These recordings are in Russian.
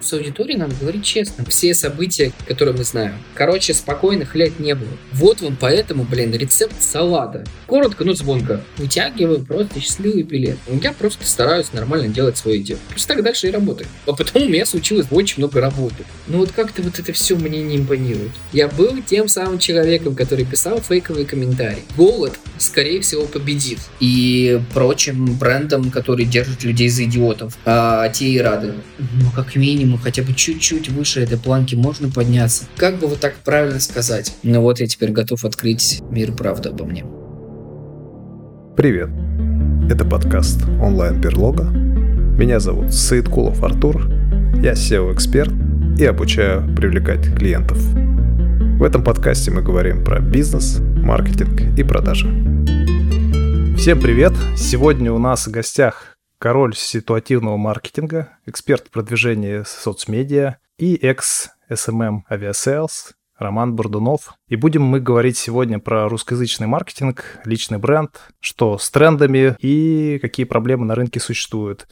С аудиторией надо говорить честно. Все события, которые мы знаем. Короче, спокойных лет не было. Вот вам поэтому, блин, рецепт салата. Коротко, но звонко. Вытягиваю просто счастливый билет. Я просто стараюсь нормально делать свое дело. Просто так дальше и работаю. А потом у меня случилось очень много работы. Но вот как-то вот это все мне не импонирует. Я был тем самым человеком, который писал фейковые комментарии. Голод, скорее всего, победит. И прочим брендам, которые держат людей за идиотов. А те и рады. Ну, как минимум, хотя бы чуть-чуть выше этой планки можно подняться. Как бы вот так правильно сказать? Ну вот я теперь готов открыть мир правды обо мне. Привет. Это подкаст онлайн-берлога. Меня зовут Саидкулов Артур. Я SEO-эксперт и обучаю привлекать клиентов. В этом подкасте мы говорим про бизнес, маркетинг и продажи. Всем привет! Сегодня у нас в гостях король ситуативного маркетинга, эксперт продвижения соцмедиа и экс-SMM Aviasales Роман Бурдунов. И будем мы говорить сегодня про русскоязычный маркетинг, личный бренд, что с трендами и какие проблемы на рынке существуют.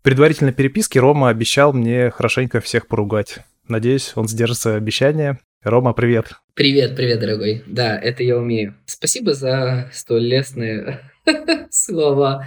В предварительной переписке Рома обещал мне хорошенько всех поругать. Надеюсь, он сдержится обещания. Рома, привет. Привет, привет, дорогой. Да, это я умею. Спасибо за столь лестные слова.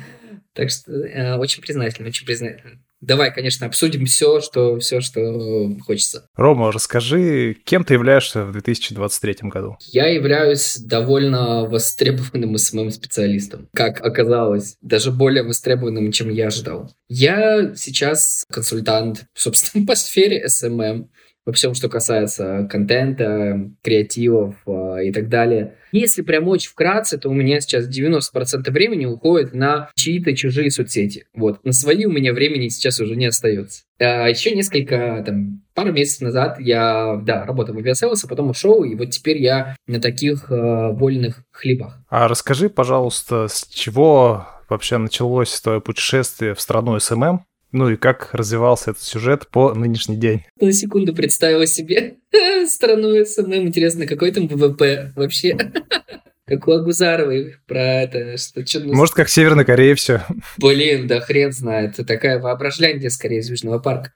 Так что э, очень признателен, очень признателен. Давай, конечно, обсудим все, что, все, что хочется. Рома, расскажи, кем ты являешься в 2023 году? Я являюсь довольно востребованным СММ-специалистом. Как оказалось, даже более востребованным, чем я ожидал. Я сейчас консультант, собственно, по сфере SMM во всем, что касается контента, креативов э, и так далее. Если прям очень вкратце, то у меня сейчас 90% времени уходит на чьи-то чужие соцсети. Вот. На свои у меня времени сейчас уже не остается. А еще несколько, там, пару месяцев назад я, да, работал в Aviasales, а потом ушел, и вот теперь я на таких э, вольных хлебах. А расскажи, пожалуйста, с чего вообще началось твое путешествие в страну SMM? Ну и как развивался этот сюжет по нынешний день? На секунду представила себе страну SMM. Интересно, какой там ВВП вообще? Как у Агузаровой про это. Что, что, Может, как Северная Корея все. Блин, да хрен знает. Это такая воображляндия скорее из Южного парка.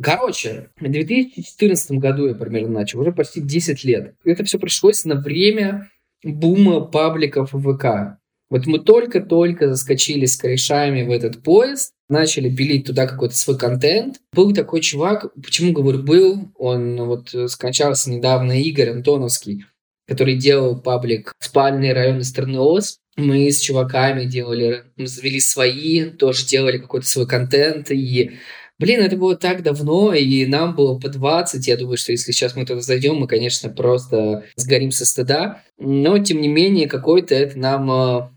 Короче, в 2014 году я примерно начал, уже почти 10 лет. Это все пришлось на время бума пабликов ВК. Вот мы только-только заскочили с корешами в этот поезд, начали пилить туда какой-то свой контент. Был такой чувак, почему говорю был, он вот скончался недавно, Игорь Антоновский, который делал паблик «Спальные районы страны ОС». Мы с чуваками делали, мы завели свои, тоже делали какой-то свой контент, и Блин, это было так давно, и нам было по 20. Я думаю, что если сейчас мы туда зайдем, мы, конечно, просто сгорим со стыда. Но, тем не менее, какой-то это нам э,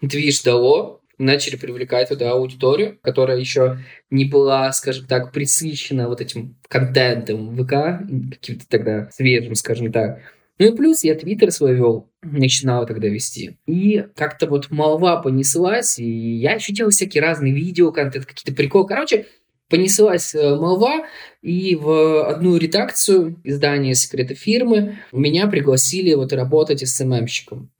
движ дало, начали привлекать туда аудиторию, которая еще не была, скажем так, присыщена вот этим контентом ВК, каким-то тогда свежим, скажем так. Ну и плюс я твиттер свой вел, начинал тогда вести. И как-то вот молва понеслась, и я еще делал всякие разные видео, контент, какие-то приколы. Короче, понеслась э, молва, и в одну редакцию издания «Секреты фирмы» меня пригласили вот работать СММщиком.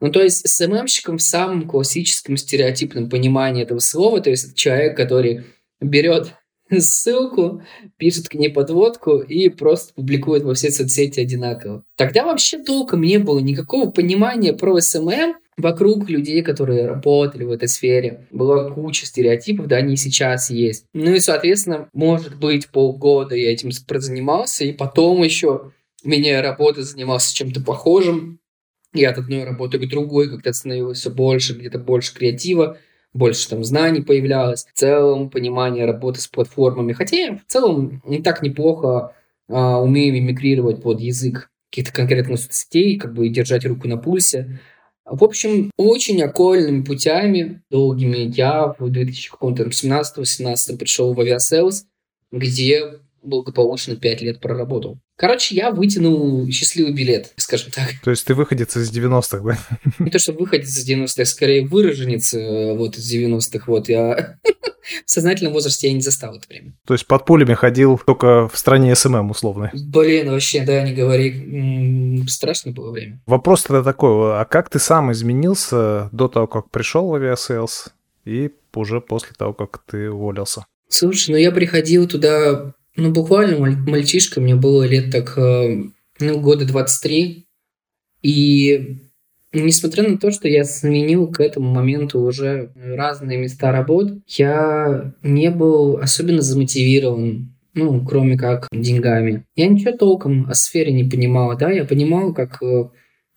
Ну, то есть SMM щиком в самом классическом стереотипном понимании этого слова, то есть это человек, который берет ссылку, пишет к ней подводку и просто публикует во все соцсети одинаково. Тогда вообще толком не было никакого понимания про SMM вокруг людей, которые работали в этой сфере. Была куча стереотипов, да, они сейчас есть. Ну и, соответственно, может быть, полгода я этим прозанимался, и потом еще меня работа занимался чем-то похожим. Я от одной работы к другой как-то становилось все больше, где-то больше креатива, больше там знаний появлялось, в целом понимание работы с платформами. Хотя я в целом не так неплохо а, умею мимикрировать под язык каких-то конкретных соцсетей, как бы держать руку на пульсе. В общем, очень окольными путями, долгими, я в 2017-2018 пришел в Aviasales, где благополучно 5 лет проработал. Короче, я вытянул счастливый билет, скажем так. То есть ты выходец из 90-х, да? Не то, что выходец из 90-х, скорее вырожденец э, вот из 90-х. Вот я в сознательном возрасте я не застал это время. То есть под пулями ходил только в стране SMM условно? Блин, вообще, да, не говори. Страшно было время. Вопрос тогда такой, а как ты сам изменился до того, как пришел в Aviasales и уже после того, как ты уволился? Слушай, ну я приходил туда Ну, буквально мальчишка, мне было лет так, э, ну, года 23. И несмотря на то, что я сменил к этому моменту уже разные места работ, я не был особенно замотивирован ну, кроме как деньгами. Я ничего толком о сфере не понимал, да, я понимал, как э,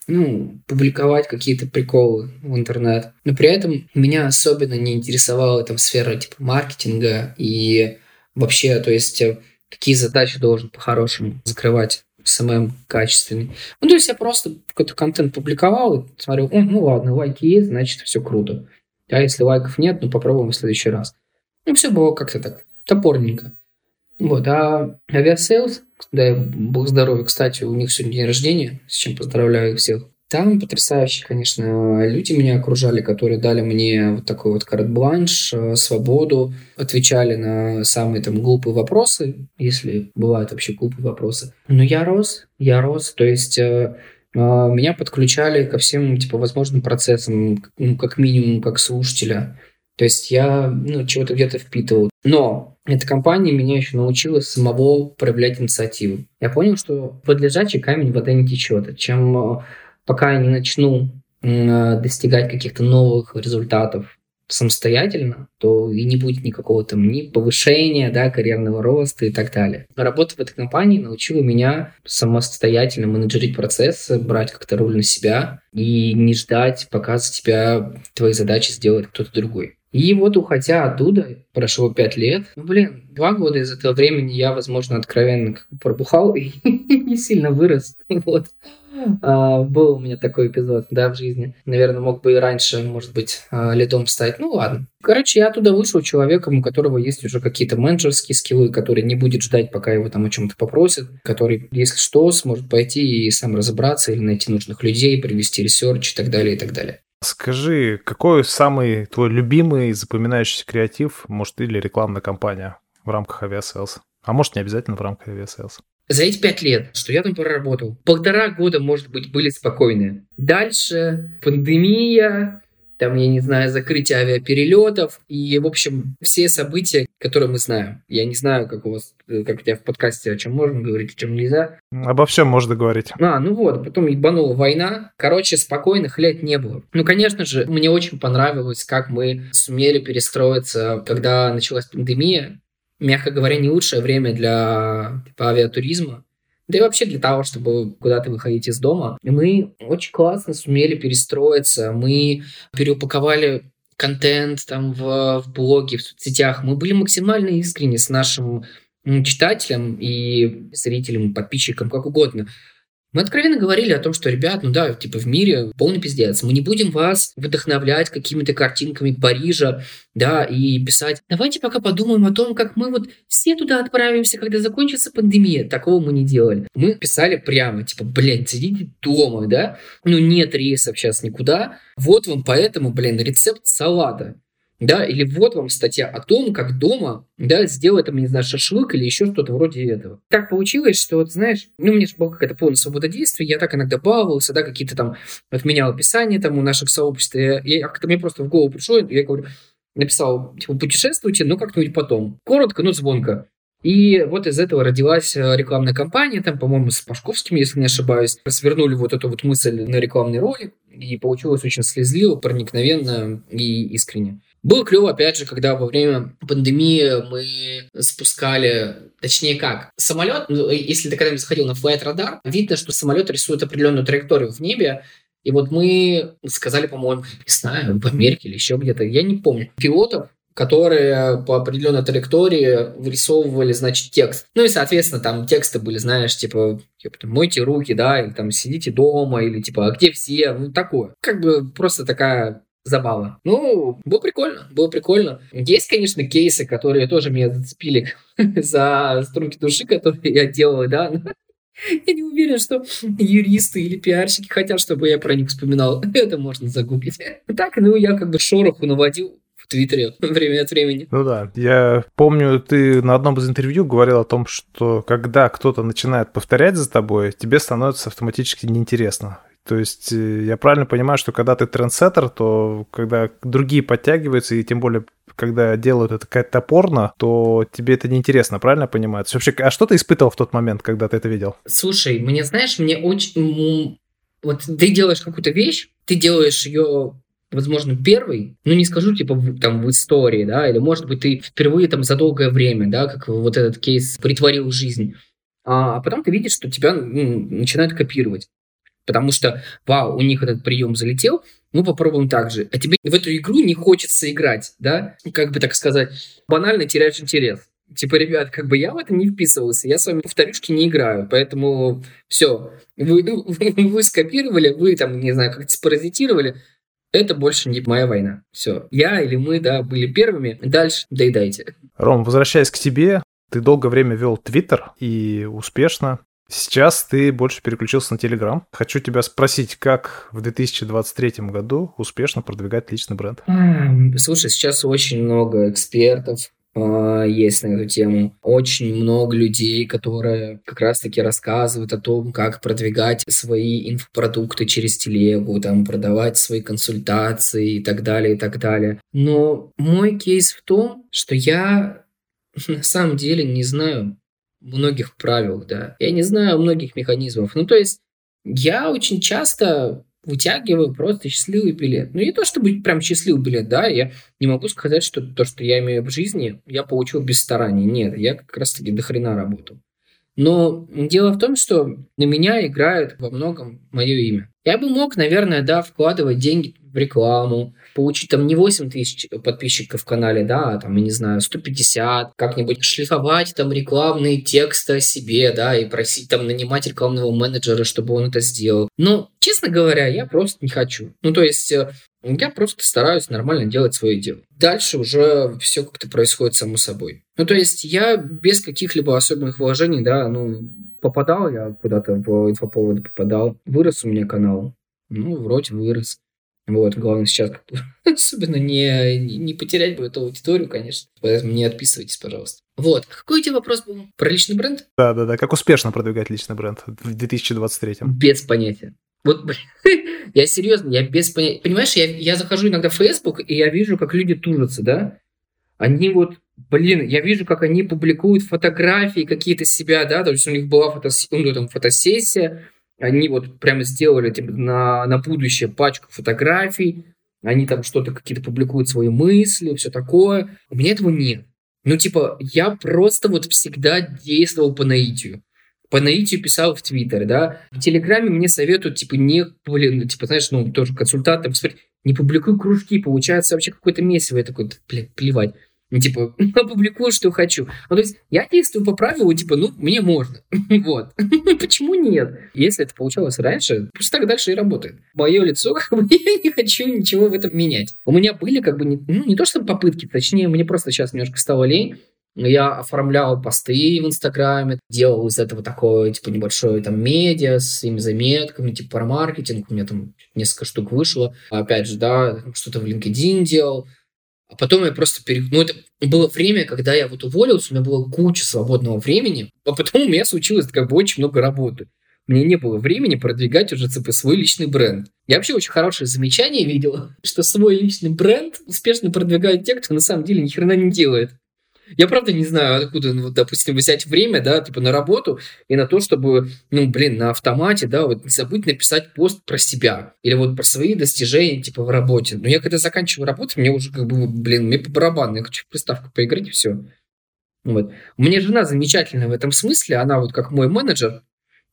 ну, публиковать какие-то приколы в интернет. Но при этом меня особенно не интересовала там сфера типа маркетинга и вообще, то есть, э, какие задачи должен по-хорошему закрывать SMM качественный. Ну, то есть я просто какой-то контент публиковал и смотрел, ну ладно, лайки есть, значит, все круто. А если лайков нет, ну попробуем в следующий раз. Ну, все было как-то так, топорненько. Вот, а Aviasales, да, бог здоровья, кстати, у них сегодня день рождения, с чем поздравляю их всех. Там потрясающие, конечно, люди меня окружали, которые дали мне вот такой вот карт-бланш, э, свободу, отвечали на самые там глупые вопросы, если бывают вообще глупые вопросы. Но я рос, я рос, то есть э, э, меня подключали ко всем типа возможным процессам, ну, как минимум как слушателя. То есть я ну, чего-то где-то впитывал. Но эта компания меня еще научила самого проявлять инициативу. Я понял, что под лежачий камень вода не течет. Чем пока я не начну э, достигать каких-то новых результатов самостоятельно, то и не будет никакого там ни повышения, да, карьерного роста и так далее. Работа в этой компании научила меня самостоятельно менеджерить процессы, брать как-то роль на себя и не ждать, пока за тебя твои задачи сделает кто-то другой. И вот уходя оттуда, прошло пять лет, ну, блин, два года из этого времени я, возможно, откровенно пробухал и не сильно вырос. Вот. А, был у меня такой эпизод, да, в жизни. Наверное, мог бы и раньше, может быть, а, лидом стать. Ну, ладно. Короче, я оттуда вышел человеком, у которого есть уже какие-то менеджерские скиллы, который не будет ждать, пока его там о чем-то попросят, который, если что, сможет пойти и сам разобраться или найти нужных людей, провести research и так далее, и так далее. Скажи, какой самый твой любимый запоминающийся креатив, может, или рекламная кампания в рамках Aviasales? А может, не обязательно в рамках Aviasales? За эти пять лет, что я там проработал, полтора года, может быть, были спокойные. Дальше пандемия, там, я не знаю, закрытие авиаперелетов и, в общем, все события, которые мы знаем. Я не знаю, как у вас, как у тебя в подкасте, о чем можно говорить, о чем нельзя. Обо всем можно говорить. А, ну вот, потом ебанула война. Короче, спокойных лет не было. Ну, конечно же, мне очень понравилось, как мы сумели перестроиться, когда началась пандемия мягко говоря, не лучшее время для типа, авиатуризма. Да и вообще для того, чтобы куда-то выходить из дома. Мы очень классно сумели перестроиться. Мы переупаковали контент там в, в блоге, в соцсетях. Мы были максимально искренни с нашим читателям и зрителям, подписчикам, как угодно. Мы откровенно говорили о том, что, ребят, ну да, типа в мире полный пиздец. Мы не будем вас вдохновлять какими-то картинками Парижа, да, и писать, давайте пока подумаем о том, как мы вот все туда отправимся, когда закончится пандемия. Такого мы не делали. Мы писали прямо, типа, блядь, сидите дома, да, ну нет рейсов сейчас никуда. Вот вам поэтому, блин, рецепт салата да, или вот вам статья о том, как дома, да, сделать, там, не знаю, шашлык или еще что-то вроде этого. Так получилось, что, вот, знаешь, ну, у меня же была какая-то полная свобода действий, я так иногда баловался, да, какие-то там отменял описания там у наших сообществ, и, и как-то мне просто в голову пришло, я говорю, написал, типа, путешествуйте, но как-нибудь потом. Коротко, но звонко. И вот из этого родилась э, рекламная кампания, там, по-моему, с Пашковским, если не ошибаюсь, свернули вот эту вот мысль на рекламный ролик, и получилось очень слезливо, проникновенно и искренне. Было клево, опять же, когда во время пандемии мы спускали, точнее как, самолет, ну, если ты когда-нибудь заходил на Flight Radar, видно, что самолет рисует определенную траекторию в небе, и вот мы сказали, по-моему, не знаю, в Америке или еще где-то, я не помню, пилотов, которые по определенной траектории вырисовывали, значит, текст. Ну и, соответственно, там тексты были, знаешь, типа, типа мойте руки, да, или там сидите дома, или типа, а где все, ну такое. Как бы просто такая забава. Ну, было прикольно, было прикольно. Есть, конечно, кейсы, которые тоже меня зацепили за струнки души, которые я делал, да, я не уверен, что юристы или пиарщики хотят, чтобы я про них вспоминал. Это можно загуглить. Так, ну, я как бы шороху наводил в Твиттере время от времени. Ну да, я помню, ты на одном из интервью говорил о том, что когда кто-то начинает повторять за тобой, тебе становится автоматически неинтересно То есть э, я правильно понимаю, что когда ты трендсеттер, то когда другие подтягиваются, и тем более когда делают это какая-то топорно, то тебе это неинтересно, правильно понимаю? Вообще, а что ты испытывал в тот момент, когда ты это видел? Слушай, мне, знаешь, мне очень... Вот ты делаешь какую-то вещь, ты делаешь ее возможно, первый, ну, не скажу, типа, в, там, в истории, да, или, может быть, ты впервые там за долгое время, да, как вот этот кейс притворил в жизнь, а, а потом ты видишь, что тебя ну, начинают копировать. Потому что, вау, у них этот прием залетел, мы попробуем так же. А тебе в эту игру не хочется играть, да? Как бы так сказать, банально теряешь интерес. Типа, ребят, как бы я в это не вписывался, я с вами повторюшки не играю, поэтому все, вы, вы, вы скопировали, вы там, не знаю, как-то спаразитировали, это больше не моя война. Все. Я или мы, да, были первыми. Дальше доедайте. Ром, возвращаясь к тебе, ты долгое время вел Твиттер и успешно. Сейчас ты больше переключился на Телеграм. Хочу тебя спросить, как в 2023 году успешно продвигать личный бренд? Слушай, сейчас очень много экспертов, а, есть на эту тему. Очень много людей, которые как раз-таки рассказывают о том, как продвигать свои инфопродукты через телегу, там, продавать свои консультации и так далее, и так далее. Но мой кейс в том, что я на самом деле не знаю многих правил, да. Я не знаю многих механизмов. Ну, то есть я очень часто вытягиваю просто счастливый билет. Ну, не то чтобы прям счастливый билет, да, я не могу сказать, что то, что я имею в жизни, я получил без старания. Нет, я как раз-таки до хрена работал. Но дело в том, что на меня играет во многом мое имя. Я бы мог, наверное, да, вкладывать деньги в рекламу, получить там не 8 тысяч подписчиков в канале, да, а там, я не знаю, 150, как-нибудь шлифовать там рекламные тексты о себе, да, и просить там нанимать рекламного менеджера, чтобы он это сделал. Но, честно говоря, я просто не хочу. Ну, то есть, э, я просто стараюсь нормально делать свое дело. Дальше уже все как-то происходит само собой. Ну, то есть, я без каких-либо особенных вложений, да, ну, попадал я куда-то в инфоповоды попадал. Вырос у меня канал. Ну, вроде вырос. Вот, главное сейчас особенно не, не потерять бы эту аудиторию, конечно. Поэтому не отписывайтесь, пожалуйста. Вот. Какой у тебя вопрос был? Про личный бренд? Да, да, да. Как успешно продвигать личный бренд в 2023? Без понятия. Вот, я серьезно, я без понятия. Понимаешь, я, я захожу иногда в Facebook, и я вижу, как люди тужатся, да? Они вот, блин, я вижу, как они публикуют фотографии какие-то себя, да, то есть у них была фото, ну, там, фотосессия, они вот прямо сделали типа, на, на будущее пачку фотографий, они там что-то какие-то публикуют свои мысли, все такое. У меня этого нет. Ну, типа, я просто вот всегда действовал по наитию. По наитию писал в Твиттере, да. В Телеграме мне советуют, типа, не, блин, ну, типа, знаешь, ну, тоже консультантам, не публикуй кружки, получается вообще какое-то месиво. Я такой, блин, плевать. Ну, типа, опубликую, что хочу. Ну, то есть, я действую по правилу, типа, ну, мне можно. вот. Почему нет? Если это получалось раньше, пусть так дальше и работает. Мое лицо, как бы, я не хочу ничего в этом менять. У меня были, как бы, не, ну, не то, что попытки, точнее, мне просто сейчас немножко стало лень, я оформлял посты в Инстаграме, делал из этого такое, типа, небольшое там медиа с своими заметками, типа, про маркетинг. У меня там несколько штук вышло. Опять же, да, что-то в LinkedIn делал. А потом я просто пере... Ну, это было время, когда я вот уволился, у меня было куча свободного времени, а потом у меня случилось как бы очень много работы. Мне не было времени продвигать уже ЦП свой личный бренд. Я вообще очень хорошее замечание видел, что свой личный бренд успешно продвигают те, кто на самом деле ни хрена не делает. Я правда не знаю, откуда, ну, допустим, взять время, да, типа на работу и на то, чтобы, ну, блин, на автомате, да, вот не забыть написать пост про себя или вот про свои достижения, типа, в работе. Но я когда заканчиваю работу, мне уже как бы, блин, мне по барабану, я хочу в приставку поиграть и все. Вот. Меня жена замечательная в этом смысле, она вот как мой менеджер,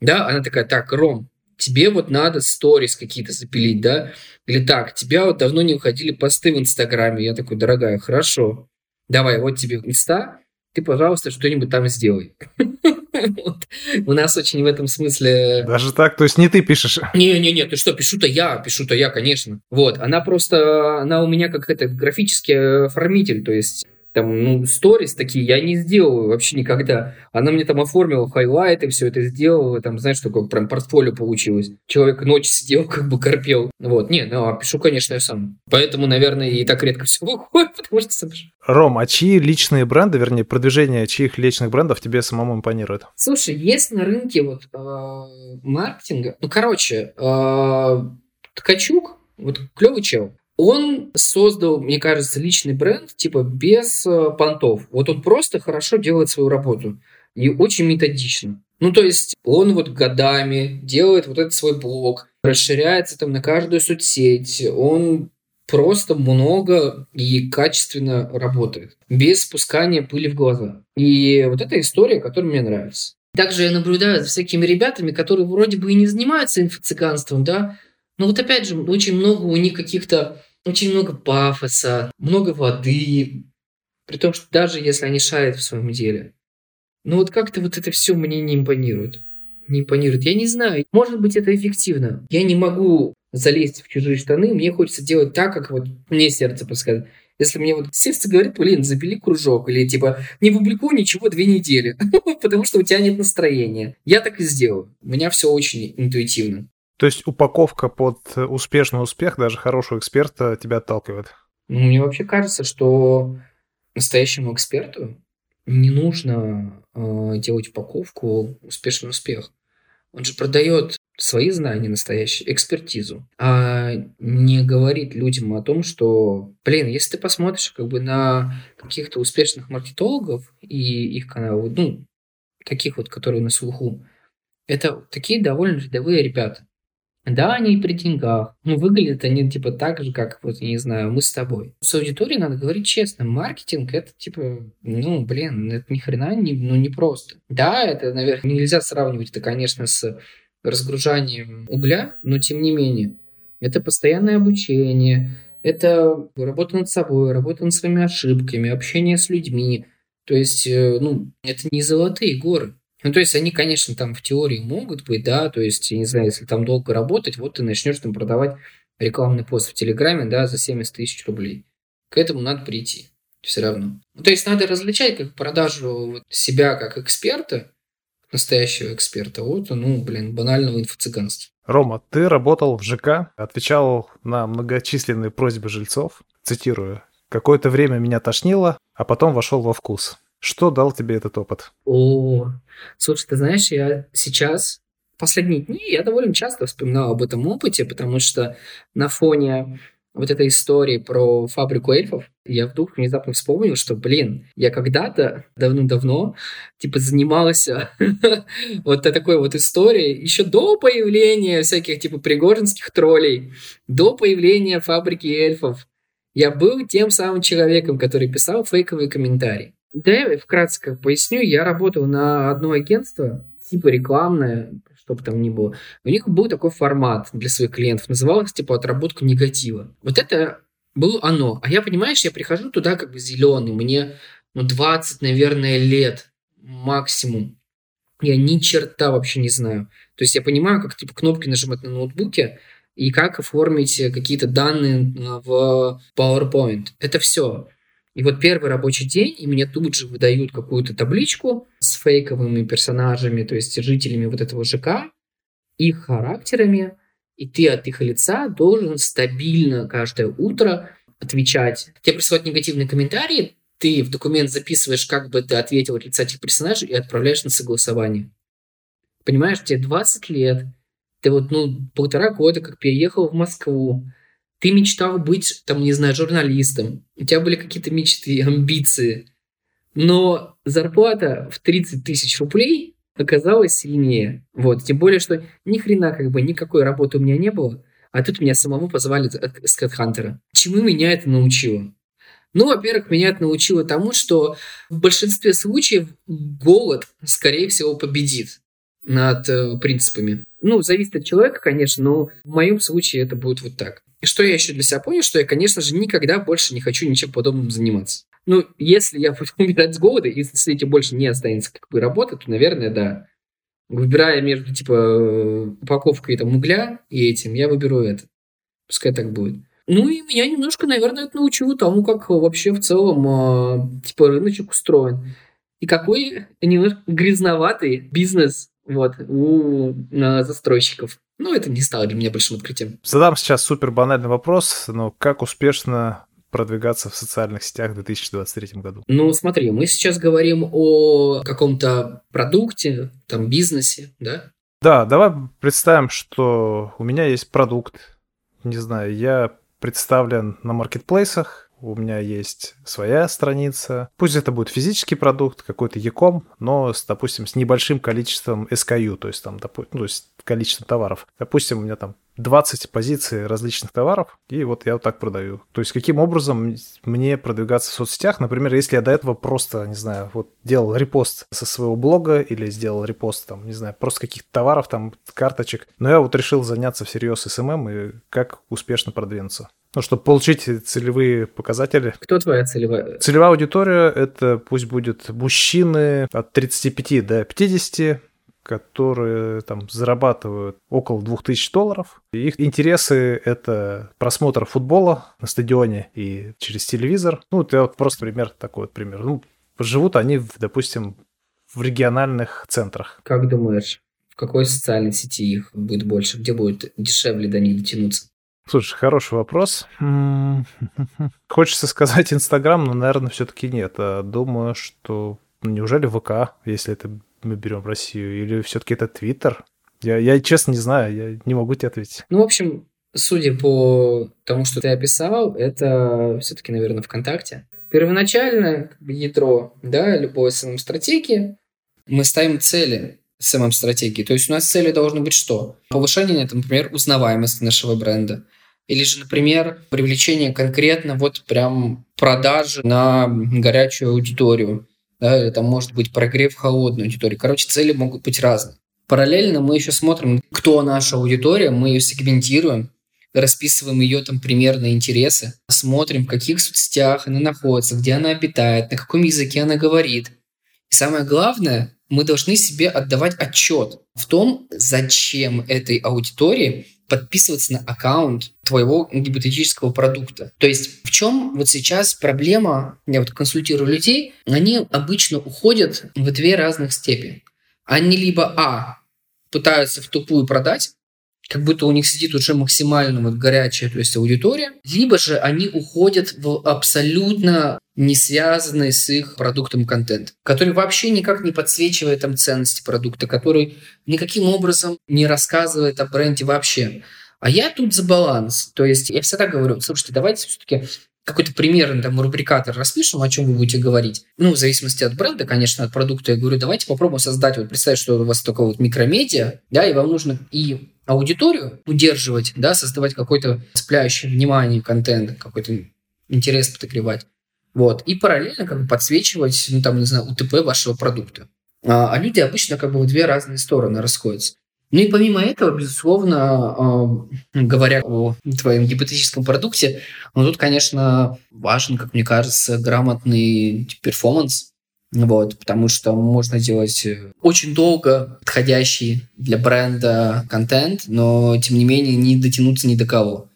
да, она такая, так, Ром, тебе вот надо сторис какие-то запилить, да, или так, тебя вот давно не выходили посты в Инстаграме. Я такой, дорогая, хорошо, давай, вот тебе места, ты, пожалуйста, что-нибудь там сделай. вот. У нас очень в этом смысле... Даже так? То есть не ты пишешь? Не-не-не, ты что, пишу-то я, пишу-то я, конечно. Вот, она просто, она у меня как это графический оформитель, то есть там, ну, сторис такие я не сделаю вообще никогда. Она мне там оформила хайлайты, все это сделала, там, знаешь, такое прям портфолио получилось. Человек ночь сидел, как бы корпел. Вот, не, ну, а пишу, конечно, я сам. Поэтому, наверное, и так редко все выходит, потому что сам Ром, а чьи личные бренды, вернее, продвижение чьих личных брендов тебе самому импонирует? Слушай, есть на рынке вот э, маркетинга, ну, короче, э, Ткачук, вот клевый чел, он создал, мне кажется, личный бренд, типа, без э, понтов. Вот он просто хорошо делает свою работу. И очень методично. Ну, то есть, он вот годами делает вот этот свой блог, расширяется там на каждую соцсеть. Он просто много и качественно работает, без спускания пыли в глаза. И вот эта история, которая мне нравится. Также я наблюдаю за всякими ребятами, которые вроде бы и не занимаются инфо-цыганством, да, но вот опять же, очень много у них каких-то очень много пафоса, много воды, при том, что даже если они шарят в своем деле. Но вот как-то вот это все мне не импонирует. Не импонирует. Я не знаю, может быть это эффективно. Я не могу залезть в чужие штаны, мне хочется делать так, как вот мне сердце подсказывает. Если мне вот сердце говорит, блин, забили кружок, или типа не публикуй ничего две недели, потому что у тебя нет настроения. Я так и сделаю. У меня все очень интуитивно. То есть упаковка под успешный успех даже хорошего эксперта тебя отталкивает? Ну, мне вообще кажется, что настоящему эксперту не нужно э, делать упаковку успешный успех. Он же продает свои знания настоящие, экспертизу, а не говорит людям о том, что, блин, если ты посмотришь как бы на каких-то успешных маркетологов и их каналы, ну, таких вот, которые на слуху, это такие довольно рядовые ребята. Да, они при деньгах. Ну, выглядят они типа так же, как, вот, я не знаю, мы с тобой. С аудиторией надо говорить честно. Маркетинг это типа, ну, блин, это ни хрена не, ну, не просто. Да, это, наверное, нельзя сравнивать это, конечно, с разгружанием угля, но тем не менее. Это постоянное обучение, это работа над собой, работа над своими ошибками, общение с людьми. То есть, э, ну, это не золотые горы. Ну, то есть они, конечно, там в теории могут быть, да, то есть, я не знаю, если там долго работать, вот ты начнешь там продавать рекламный пост в Телеграме, да, за 70 тысяч рублей. К этому надо прийти все равно. Ну, то есть надо различать как продажу себя как эксперта, настоящего эксперта, от, ну, блин, банального инфо-цыганства. Рома, ты работал в ЖК, отвечал на многочисленные просьбы жильцов, цитирую, «Какое-то время меня тошнило, а потом вошел во вкус». Что дал тебе этот опыт? О, слушай, ты знаешь, я сейчас, последние дни, я довольно часто вспоминал об этом опыте, потому что на фоне вот этой истории про фабрику эльфов, я вдруг внезапно вспомнил, что, блин, я когда-то давно-давно, типа, занимался вот такой вот историей еще до появления всяких, типа, пригожинских троллей, до появления фабрики эльфов. Я был тем самым человеком, который писал фейковые комментарии. Да, я вкратце поясню. Я работал на одно агентство, типа рекламное, чтобы там ни было. У них был такой формат для своих клиентов. Назывался типа отработка негатива. Вот это было оно. А я, понимаешь, я прихожу туда как бы зеленый. Мне ну, 20, наверное, лет максимум. Я ни черта вообще не знаю. То есть я понимаю, как типа кнопки нажимать на ноутбуке и как оформить какие-то данные в PowerPoint. Это все. И вот первый рабочий день, и мне тут же выдают какую-то табличку с фейковыми персонажами, то есть жителями вот этого ЖК, их характерами, и ты от их лица должен стабильно каждое утро отвечать. Тебе присылают негативные комментарии, ты в документ записываешь, как бы ты ответил от лица этих персонажей и отправляешь на согласование. Понимаешь, тебе 20 лет, ты вот, ну, полтора года как переехал в Москву, ты мечтал быть, там, не знаю, журналистом, у тебя были какие-то мечты, амбиции, но зарплата в 30 тысяч рублей оказалась сильнее. Вот, тем более, что ни хрена как бы никакой работы у меня не было, а тут меня самого позвали с Кэтхантера. Чему меня это научило? Ну, во-первых, меня это научило тому, что в большинстве случаев голод, скорее всего, победит над э, принципами. Ну, зависит от человека, конечно, но в моем случае это будет вот так. И что я еще для себя понял, что я, конечно же, никогда больше не хочу ничем подобным заниматься. Ну, если я буду умирать с голода, и если этим больше не останется как бы работа, то, наверное, да. Выбирая между, типа, упаковкой там угля и этим, я выберу это. Пускай так будет. Ну и меня немножко, наверное, это научило тому, как вообще в целом э, типа рыночек устроен. И какой немножко грязноватый бизнес вот, у э, застройщиков. Ну, это не стало для меня большим открытием. Задам сейчас супер банальный вопрос, но как успешно продвигаться в социальных сетях в 2023 году? Ну, смотри, мы сейчас говорим о каком-то продукте, там, бизнесе, да? Да, давай представим, что у меня есть продукт, не знаю, я представлен на маркетплейсах, у меня есть своя страница. Пусть это будет физический продукт, какой-то e но, с, допустим, с небольшим количеством SKU, то есть там, допустим, ну, то есть количеством товаров. Допустим, у меня там 20 позиций различных товаров, и вот я вот так продаю. То есть каким образом мне продвигаться в соцсетях? Например, если я до этого просто, не знаю, вот делал репост со своего блога или сделал репост, там, не знаю, просто каких-то товаров, там, карточек, но я вот решил заняться всерьез СММ и как успешно продвинуться. Ну, чтобы получить целевые показатели. Кто твоя целевая? Целевая аудитория — это пусть будет мужчины от 35 до 50, которые там зарабатывают около 2000 долларов. Их интересы — это просмотр футбола на стадионе и через телевизор. Ну, это вот просто пример, такой вот пример. Ну, живут они, допустим, в региональных центрах. Как думаешь, в какой социальной сети их будет больше? Где будет дешевле до них дотянуться? Слушай, хороший вопрос. Хочется сказать Инстаграм, но, наверное, все-таки нет. А думаю, что неужели ВК, если это мы берем Россию, или все-таки это Твиттер? Я, я честно не знаю, я не могу тебе ответить. Ну, в общем, судя по тому, что ты описал, это все-таки, наверное, ВКонтакте. Первоначально ядро да, любой SMM-стратегии мы ставим цели SMM-стратегии. То есть у нас цели должны быть что? Повышение, например, узнаваемости нашего бренда. Или же, например, привлечение конкретно вот прям продажи на горячую аудиторию да, или может быть прогрев холодной аудитории. Короче, цели могут быть разные. Параллельно мы еще смотрим, кто наша аудитория, мы ее сегментируем, расписываем ее там примерные интересы, смотрим, в каких соцсетях она находится, где она обитает, на каком языке она говорит. И самое главное, мы должны себе отдавать отчет в том, зачем этой аудитории подписываться на аккаунт твоего гипотетического продукта. То есть в чем вот сейчас проблема, я вот консультирую людей, они обычно уходят в две разных степени. Они либо А, пытаются в тупую продать, как будто у них сидит уже максимально вот горячая, то есть аудитория, либо же они уходят в абсолютно не связанный с их продуктом контент, который вообще никак не подсвечивает там ценности продукта, который никаким образом не рассказывает о бренде вообще. А я тут за баланс. То есть я всегда говорю, слушайте, давайте все-таки какой-то примерный там рубрикатор распишем, о чем вы будете говорить. Ну, в зависимости от бренда, конечно, от продукта. Я говорю, давайте попробуем создать, вот представь, что у вас такое вот микромедиа, да, и вам нужно и аудиторию удерживать, да, создавать какой-то цепляющий внимание контент, какой-то интерес подогревать. Вот. И параллельно как бы подсвечивать, ну, там, не знаю, УТП вашего продукта. А, а люди обычно как бы в две разные стороны расходятся. Ну и помимо этого, безусловно, э, говоря о твоем гипотетическом продукте, ну, тут, конечно, важен, как мне кажется, грамотный перформанс, вот, потому что можно делать очень долго подходящий для бренда контент, но, тем не менее, не дотянуться ни до кого.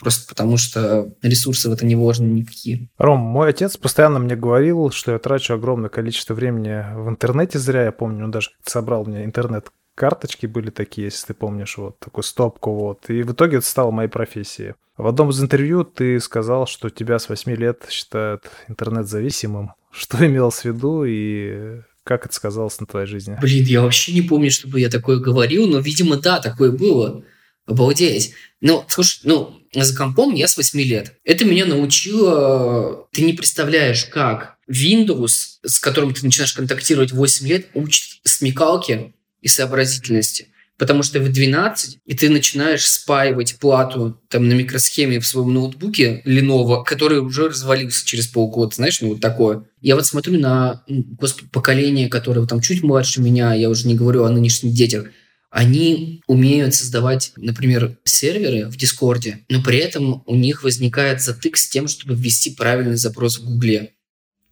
Просто потому что ресурсы в это не вложены никакие. Ром, мой отец постоянно мне говорил, что я трачу огромное количество времени в интернете зря. Я помню, он даже собрал мне интернет карточки были такие, если ты помнишь, вот такую стопку, вот. И в итоге это стало моей профессией. В одном из интервью ты сказал, что тебя с 8 лет считают интернет-зависимым. Что имелось в виду и как это сказалось на твоей жизни? Блин, я вообще не помню, чтобы я такое говорил, но, видимо, да, такое было. Обалдеть. Ну, слушай, ну, за компом я с 8 лет. Это меня научило... Ты не представляешь, как Windows, с которым ты начинаешь контактировать 8 лет, учит смекалки и сообразительности. Потому что в 12, и ты начинаешь спаивать плату там на микросхеме в своем ноутбуке Lenovo, который уже развалился через полгода, знаешь, ну вот такое. Я вот смотрю на, господи, поколение, которое там чуть младше меня, я уже не говорю о нынешних детях, они умеют создавать, например, серверы в Дискорде, но при этом у них возникает затык с тем, чтобы ввести правильный запрос в Гугле.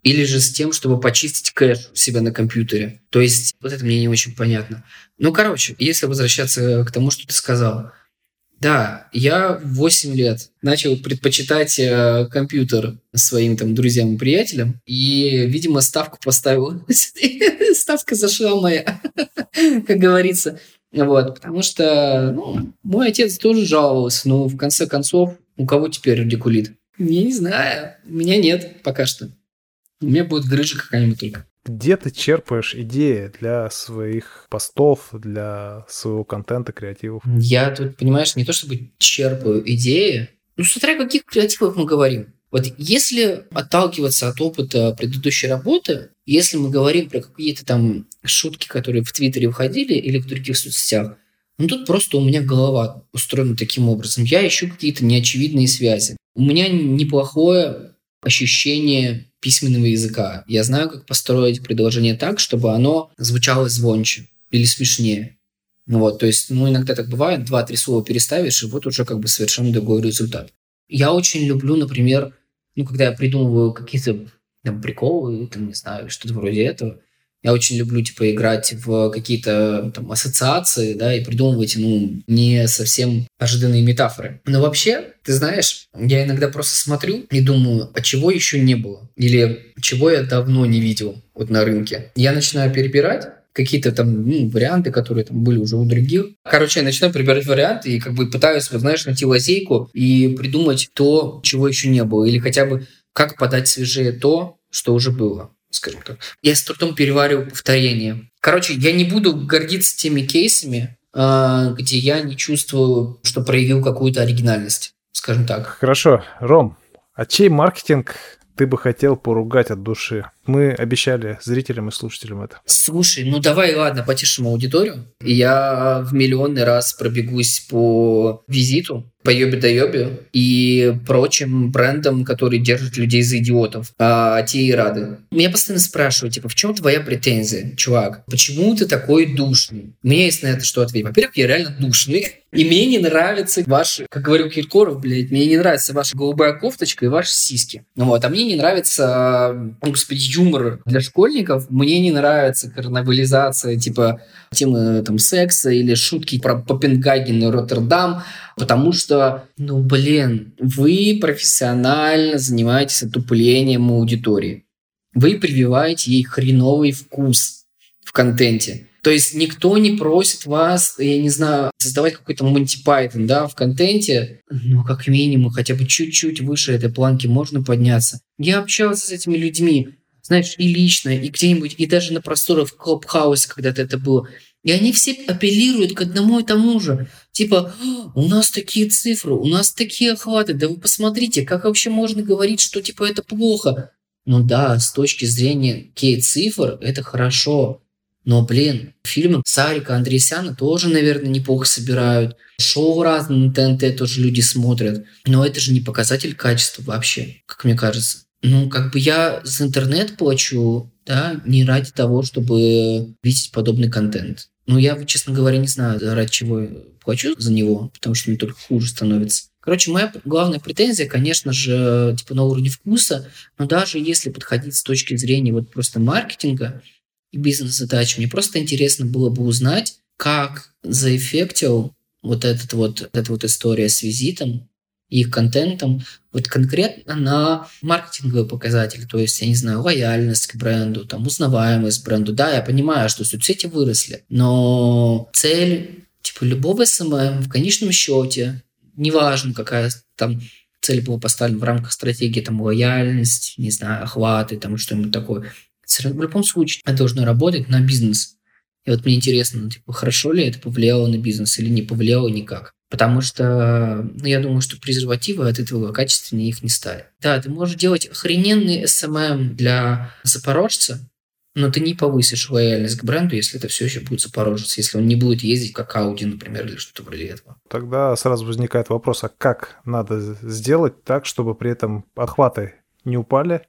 Или же с тем, чтобы почистить кэш у себя на компьютере. То есть вот это мне не очень понятно. Ну, короче, если возвращаться к тому, что ты сказал. Да, я в 8 лет начал предпочитать э, компьютер своим там друзьям и приятелям, и, видимо, ставку поставил. Ставка зашла моя, как говорится. Вот, потому что ну, мой отец тоже жаловался, но в конце концов, у кого теперь радикулит? Я не знаю, у меня нет пока что. У меня будет грыжа какая-нибудь только. Где ты черпаешь идеи для своих постов, для своего контента, креативов? Я тут, понимаешь, не то чтобы черпаю идеи, ну, смотря о каких креативах мы говорим. Вот если отталкиваться от опыта предыдущей работы, если мы говорим про какие-то там шутки, которые в Твиттере выходили или в других соцсетях, ну тут просто у меня голова устроена таким образом. Я ищу какие-то неочевидные связи. У меня неплохое ощущение письменного языка. Я знаю, как построить предложение так, чтобы оно звучало звонче или смешнее. Ну вот, то есть, ну, иногда так бывает, два-три слова переставишь, и вот уже как бы совершенно другой результат. Я очень люблю, например, ну, когда я придумываю какие-то там приколы, там, не знаю, что-то вроде этого, я очень люблю, типа, играть в какие-то там ассоциации, да, и придумывать, ну, не совсем ожиданные метафоры. Но вообще, ты знаешь, я иногда просто смотрю и думаю, а чего еще не было? Или чего я давно не видел вот на рынке? Я начинаю перебирать, какие-то там ну, варианты, которые там были уже у других. Короче, я начинаю прибирать варианты и как бы пытаюсь, вот, знаешь, найти лазейку и придумать то, чего еще не было. Или хотя бы как подать свежее то, что уже было скажем так. Я с трудом перевариваю повторение. Короче, я не буду гордиться теми кейсами, а, где я не чувствую, что проявил какую-то оригинальность, скажем так. Хорошо. Ром, а чей маркетинг ты бы хотел поругать от души? Мы обещали зрителям и слушателям это. Слушай, ну давай, ладно, потешим аудиторию. Я в миллионный раз пробегусь по визиту, по Йобе да Йобе и прочим брендам, которые держат людей за идиотов, а те и рады. Меня постоянно спрашивают, типа, в чем твоя претензия, чувак? Почему ты такой душный? Мне есть на это что ответить. Во-первых, я реально душный, и мне не нравятся ваши, как говорил Киркоров, блядь, мне не нравится ваша голубая кофточка и ваши сиськи. Вот, а мне не нравится, господи, юмор для школьников. Мне не нравится карнавализация, типа, темы там секса или шутки про Копенгаген и Роттердам, потому что, ну, блин, вы профессионально занимаетесь отуплением аудитории. Вы прививаете ей хреновый вкус в контенте. То есть никто не просит вас, я не знаю, создавать какой-то Python, да, в контенте. Ну, как минимум, хотя бы чуть-чуть выше этой планки можно подняться. Я общался с этими людьми знаешь, и лично, и где-нибудь, и даже на просторах Клабхауса когда-то это было. И они все апеллируют к одному и тому же. Типа, у нас такие цифры, у нас такие охваты, да вы посмотрите, как вообще можно говорить, что типа это плохо. Ну да, с точки зрения кей-цифр это хорошо. Но, блин, фильмы Сарика Андресяна тоже, наверное, неплохо собирают. Шоу разные на ТНТ тоже люди смотрят. Но это же не показатель качества вообще, как мне кажется. Ну, как бы я за интернет плачу, да, не ради того, чтобы видеть подобный контент. Ну, я, честно говоря, не знаю, ради чего плачу за него, потому что мне только хуже становится. Короче, моя главная претензия, конечно же, типа на уровне вкуса, но даже если подходить с точки зрения вот просто маркетинга и бизнес-задач, мне просто интересно было бы узнать, как заэффектил вот этот вот, эта вот история с визитом их контентом, вот конкретно на маркетинговые показатели, то есть, я не знаю, лояльность к бренду, там, узнаваемость бренда. Да, я понимаю, что соцсети выросли, но цель, типа, любого СММ в конечном счете, неважно, какая там цель была поставлена в рамках стратегии, там, лояльность, не знаю, охваты, там, что-нибудь такое. В любом случае, это должно работать на бизнес. И вот мне интересно, ну, типа, хорошо ли это повлияло на бизнес или не повлияло никак. Потому что ну, я думаю, что презервативы от этого качественнее их не стали. Да, ты можешь делать охрененный SMM для запорожца, но ты не повысишь лояльность к бренду, если это все еще будет запорожец, если он не будет ездить как Audi, например, или что-то вроде этого. Тогда сразу возникает вопрос, а как надо сделать так, чтобы при этом охваты не упали,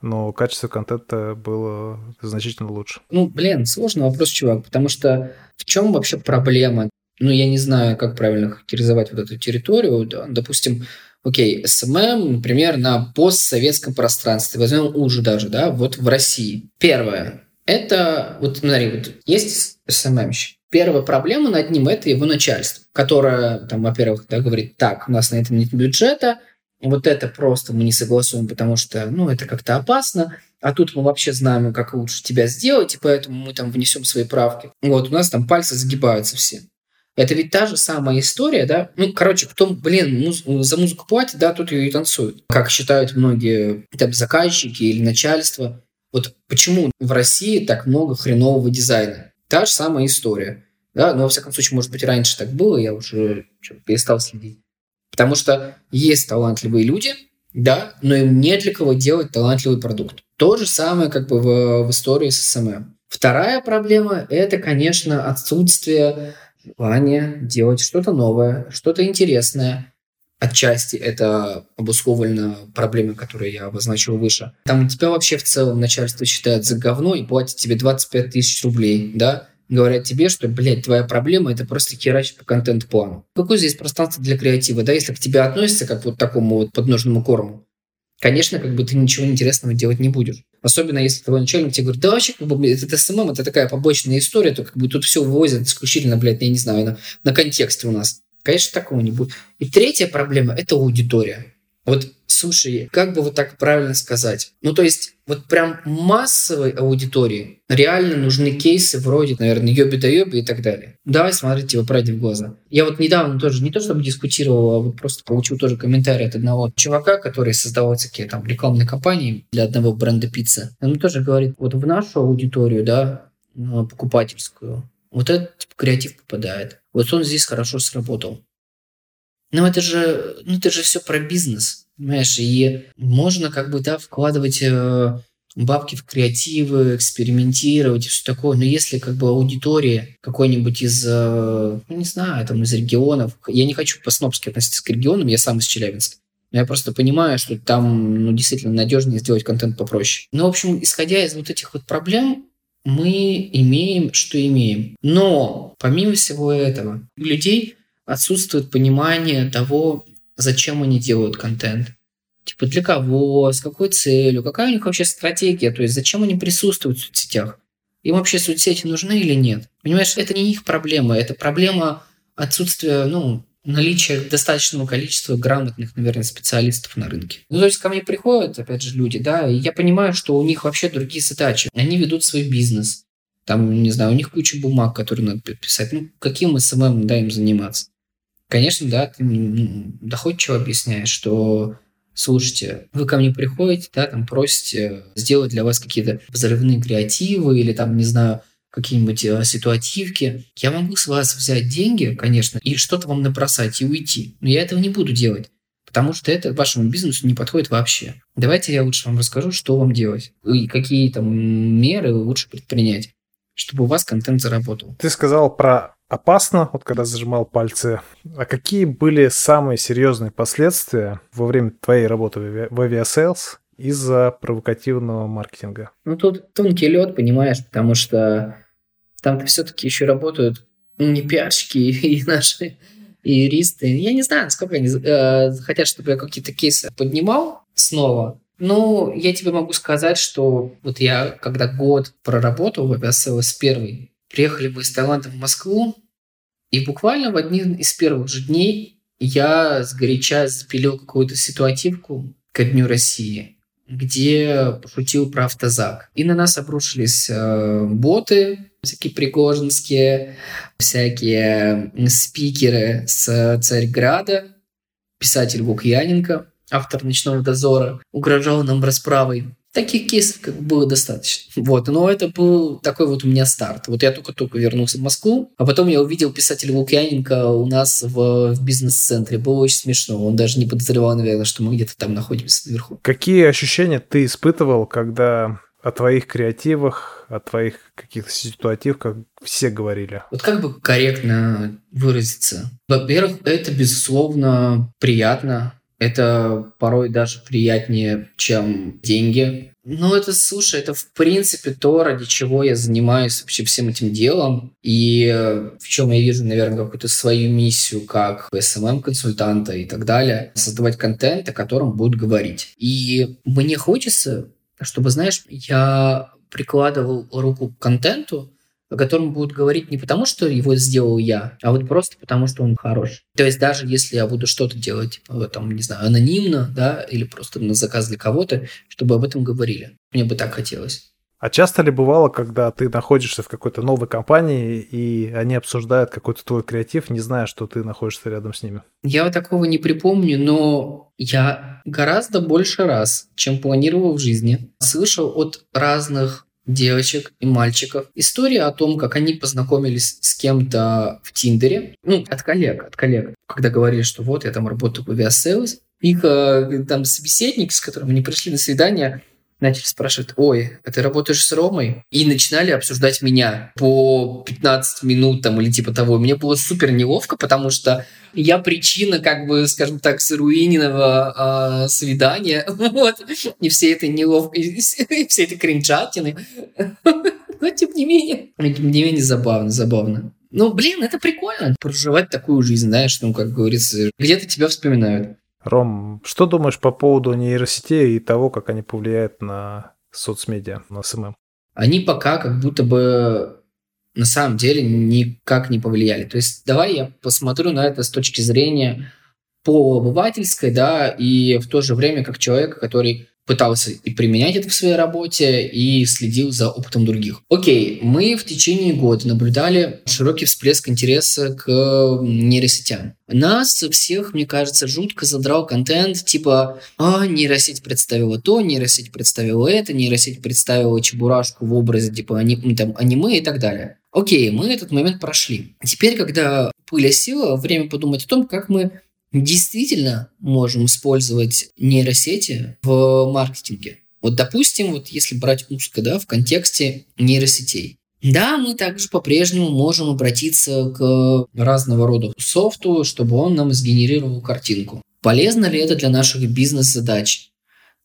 но качество контента было значительно лучше. Ну, блин, сложный вопрос, чувак, потому что в чем вообще проблема? Ну, я не знаю, как правильно характеризовать вот эту территорию. Да. Допустим, окей, СММ, например, на постсоветском пространстве, возьмем уже даже, да, вот в России. Первое, это, вот смотри, вот есть СММщик, Первая проблема над ним – это его начальство, которое, там, во-первых, да, говорит, так, у нас на это нет бюджета, вот это просто мы не согласуем, потому что, ну, это как-то опасно, а тут мы вообще знаем, как лучше тебя сделать, и поэтому мы там внесем свои правки. Вот, у нас там пальцы загибаются все. Это ведь та же самая история, да? Ну, короче, кто, блин, муз- за музыку платит, да, тут ее и танцуют. Как считают многие там заказчики или начальство. Вот почему в России так много хренового дизайна? Та же самая история. Да, но, во всяком случае, может быть, раньше так было, я уже перестал следить. Потому что есть талантливые люди, да, но им не для кого делать талантливый продукт. То же самое как бы в, в истории с СММ. Вторая проблема – это, конечно, отсутствие желания делать что-то новое, что-то интересное. Отчасти это обусловлено проблемой, которую я обозначил выше. Там тебя вообще в целом начальство считает за говно и платит тебе 25 тысяч рублей, да? Говорят тебе, что, блядь, твоя проблема – это просто херачить по контент-плану. Какое здесь пространство для креатива, да? Если к тебе относятся как вот такому вот подножному корму, конечно, как бы ты ничего интересного делать не будешь. Особенно если твой начальник тебе говорит, да вообще, как бы, это СММ, это такая побочная история, то как бы тут все вывозят исключительно, блядь, я не знаю, на, на контексте у нас. Конечно, такого не будет. И третья проблема – это аудитория. Вот, слушай, как бы вот так правильно сказать? Ну, то есть, вот прям массовой аудитории реально нужны кейсы вроде, наверное, Йоби да Йоби и так далее. Давай смотреть его правде в глаза. Я вот недавно тоже, не то чтобы дискутировал, а вот просто получил тоже комментарий от одного чувака, который создавал такие там рекламные кампании для одного бренда пиццы. Он тоже говорит, вот в нашу аудиторию, да, покупательскую, вот этот типа, креатив попадает. Вот он здесь хорошо сработал. Но это же, ну это же все про бизнес, понимаешь? И можно как бы, да, вкладывать э, бабки в креативы, экспериментировать и все такое. Но если как бы аудитория какой-нибудь из, э, ну, не знаю, там из регионов, я не хочу по-снобски относиться к регионам, я сам из Челябинска. Но я просто понимаю, что там ну, действительно надежнее сделать контент попроще. Ну, в общем, исходя из вот этих вот проблем, мы имеем, что имеем. Но помимо всего этого, у людей отсутствует понимание того, зачем они делают контент. Типа для кого, с какой целью, какая у них вообще стратегия, то есть зачем они присутствуют в соцсетях. Им вообще соцсети нужны или нет? Понимаешь, это не их проблема, это проблема отсутствия, ну, наличия достаточного количества грамотных, наверное, специалистов на рынке. Ну, то есть ко мне приходят, опять же, люди, да, и я понимаю, что у них вообще другие задачи. Они ведут свой бизнес. Там, не знаю, у них куча бумаг, которые надо писать. Ну, каким СММ, да, им заниматься? Конечно, да, ты доходчиво объясняешь, что слушайте, вы ко мне приходите, да, там просите сделать для вас какие-то взрывные креативы или там, не знаю, какие-нибудь э, ситуативки. Я могу с вас взять деньги, конечно, и что-то вам набросать и уйти. Но я этого не буду делать, потому что это вашему бизнесу не подходит вообще. Давайте я лучше вам расскажу, что вам делать и какие там меры лучше предпринять, чтобы у вас контент заработал. Ты сказал про опасно, вот когда зажимал пальцы. А какие были самые серьезные последствия во время твоей работы в авиасейлс из-за провокативного маркетинга? Ну, тут тонкий лед, понимаешь, потому что там все-таки еще работают не пиарщики и наши и юристы. Я не знаю, сколько они э, хотят, чтобы я какие-то кейсы поднимал снова. Ну, я тебе могу сказать, что вот я, когда год проработал в авиасейлс первый, приехали мы из Таиланда в Москву, и буквально в один из первых же дней я сгоряча запилил какую-то ситуативку ко Дню России, где пошутил про автозак. И на нас обрушились э, боты, всякие пригожинские, всякие спикеры с Царьграда, писатель Лукьяненко, автор «Ночного дозора», угрожал нам расправой. Таких кейсов как бы было достаточно. Вот, но это был такой вот у меня старт. Вот я только-только вернулся в Москву, а потом я увидел писателя Лукьяненко у нас в, в бизнес-центре. Было очень смешно. Он даже не подозревал, наверное, что мы где-то там находимся наверху. Какие ощущения ты испытывал, когда о твоих креативах, о твоих каких-то ситуативках все говорили? Вот как бы корректно выразиться? Во-первых, это, безусловно, приятно. Это порой даже приятнее, чем деньги. Ну, это, слушай, это в принципе то, ради чего я занимаюсь вообще всем этим делом. И в чем я вижу, наверное, какую-то свою миссию как SMM-консультанта и так далее. Создавать контент, о котором будут говорить. И мне хочется чтобы, знаешь, я прикладывал руку к контенту, о котором будут говорить не потому, что его сделал я, а вот просто потому, что он хорош. То есть даже если я буду что-то делать, э, там, не знаю, анонимно, да, или просто на заказ для кого-то, чтобы об этом говорили. Мне бы так хотелось. А часто ли бывало, когда ты находишься в какой-то новой компании, и они обсуждают какой-то твой креатив, не зная, что ты находишься рядом с ними? Я такого не припомню, но я гораздо больше раз, чем планировал в жизни, слышал от разных девочек и мальчиков. История о том, как они познакомились с кем-то в Тиндере, ну, от коллег, от коллег, когда говорили, что вот, я там работаю в авиасейлс, их э, там собеседник, с которым они пришли на свидание, начали спрашивать, ой, а ты работаешь с Ромой? И начинали обсуждать меня по 15 минут там или типа того. Мне было супер неловко, потому что я причина, как бы, скажем так, сруиненного э, свидания. Вот. И все это неловко, и все это кринжатины. Но тем не менее, тем не менее забавно, забавно. Ну, блин, это прикольно. Проживать такую жизнь, знаешь, ну, как говорится, где-то тебя вспоминают. Ром, что думаешь по поводу нейросетей и того, как они повлияют на соцмедиа, на СММ? Они пока как будто бы на самом деле никак не повлияли. То есть давай я посмотрю на это с точки зрения по обывательской, да, и в то же время как человек, который пытался и применять это в своей работе, и следил за опытом других. Окей, мы в течение года наблюдали широкий всплеск интереса к нейросетям. Нас всех, мне кажется, жутко задрал контент типа «А, нейросеть представила то, нейросеть представила это, нейросеть представила чебурашку в образе типа ани- там, аниме и так далее». Окей, мы этот момент прошли. Теперь, когда пыль осела, время подумать о том, как мы действительно можем использовать нейросети в маркетинге. Вот, допустим, вот если брать узко, да, в контексте нейросетей. Да, мы также по-прежнему можем обратиться к разного рода софту, чтобы он нам сгенерировал картинку. Полезно ли это для наших бизнес-задач?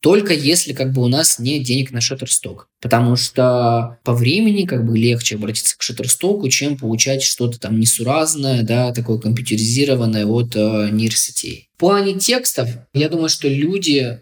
Только если как бы у нас нет денег на Shutterstock. Потому что по времени как бы легче обратиться к Shutterstock, чем получать что-то там несуразное, да, такое компьютеризированное от э, нейросетей. В плане текстов, я думаю, что люди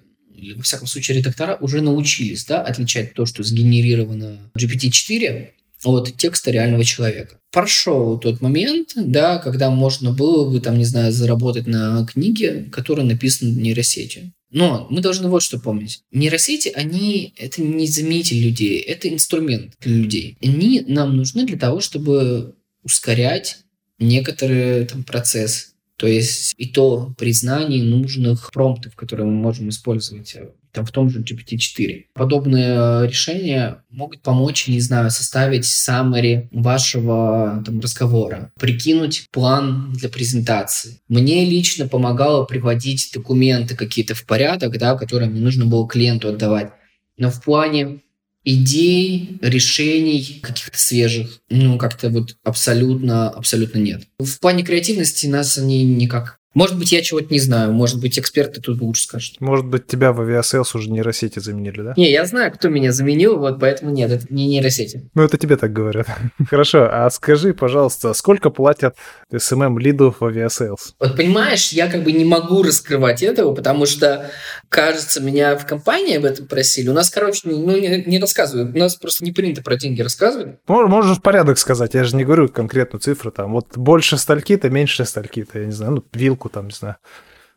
во всяком случае, редактора уже научились да, отличать то, что сгенерировано GPT-4 от текста реального человека. Прошел тот момент, да, когда можно было бы, там, не знаю, заработать на книге, которая написана нейросетью. Но мы должны вот что помнить. Нейросети, они это не заменитель людей, это инструмент для людей. Они нам нужны для того, чтобы ускорять некоторые там процессы. То есть и то признание нужных промптов, которые мы можем использовать э, там, в том же GPT-4. Подобные э, решения могут помочь, не знаю, составить summary вашего там, разговора, прикинуть план для презентации. Мне лично помогало приводить документы какие-то в порядок, да, которые мне нужно было клиенту отдавать. Но в плане идей, решений каких-то свежих, ну, как-то вот абсолютно, абсолютно нет. В плане креативности нас они никак может быть, я чего-то не знаю. Может быть, эксперты тут лучше скажут. Может быть, тебя в авиасейлс уже нейросети заменили, да? Не, я знаю, кто меня заменил, вот поэтому нет, это не нейросети. Ну, это тебе так говорят. Хорошо, а скажи, пожалуйста, сколько платят SMM-лиду в авиасейлс? Вот понимаешь, я как бы не могу раскрывать этого, потому что, кажется, меня в компании об этом просили. У нас, короче, ну, не, не рассказывают. У нас просто не принято про деньги рассказывать. Можешь порядок сказать, я же не говорю конкретную цифру, там, вот больше столька-то, меньше столька-то, я не знаю, ну, вилку сделку, там, не знаю,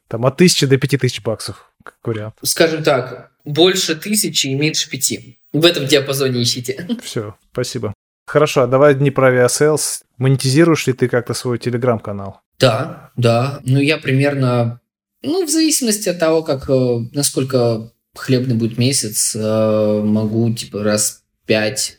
там от тысячи до пяти тысяч баксов, как вариант. Скажем так, больше тысячи и меньше пяти. В этом диапазоне ищите. Все, спасибо. Хорошо, а давай не про Aviasales. Монетизируешь ли ты как-то свой телеграм-канал? Да, да. Ну, я примерно, ну, в зависимости от того, как, э, насколько хлебный будет месяц, э, могу, типа, раз пять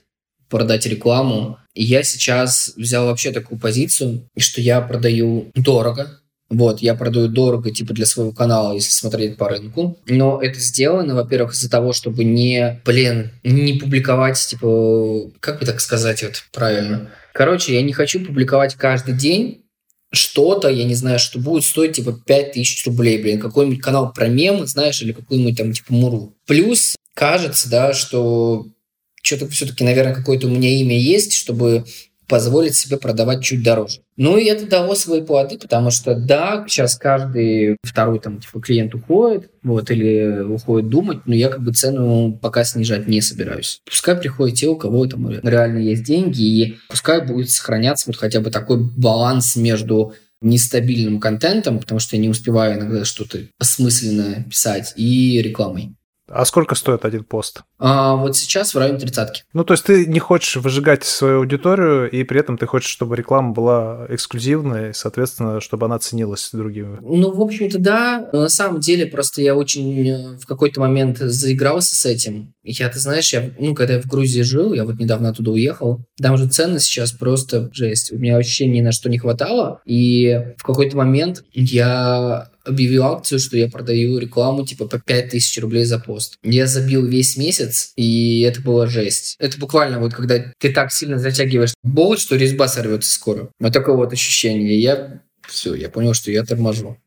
продать рекламу. И я сейчас взял вообще такую позицию, что я продаю дорого, вот, я продаю дорого, типа, для своего канала, если смотреть по рынку. Но это сделано, во-первых, из-за того, чтобы не, блин, не публиковать, типа, как бы так сказать вот правильно? Короче, я не хочу публиковать каждый день что-то, я не знаю, что будет стоить, типа, 5000 рублей, блин, какой-нибудь канал про мемы, знаешь, или какой-нибудь там, типа, муру. Плюс, кажется, да, что что-то все-таки, наверное, какое-то у меня имя есть, чтобы позволить себе продавать чуть дороже. Ну и это дало свои плоды, потому что да, сейчас каждый второй там типа клиент уходит, вот, или уходит думать, но я как бы цену пока снижать не собираюсь. Пускай приходят те, у кого там реально есть деньги, и пускай будет сохраняться вот хотя бы такой баланс между нестабильным контентом, потому что я не успеваю иногда что-то осмысленное писать, и рекламой. А сколько стоит один пост? А, вот сейчас в районе тридцатки. Ну, то есть ты не хочешь выжигать свою аудиторию, и при этом ты хочешь, чтобы реклама была эксклюзивной, соответственно, чтобы она ценилась другими. Ну, в общем-то, да. Но на самом деле, просто я очень э, в какой-то момент заигрался с этим. Я, ты знаешь, я, ну, когда я в Грузии жил, я вот недавно оттуда уехал, там же цены сейчас просто жесть. У меня вообще ни на что не хватало, и в какой-то момент я объявил акцию, что я продаю рекламу типа по 5000 рублей за пост. Я забил весь месяц, и это была жесть. Это буквально вот когда ты так сильно затягиваешь болт, что резьба сорвется скоро. Вот такое вот ощущение. Я все, я понял, что я торможу.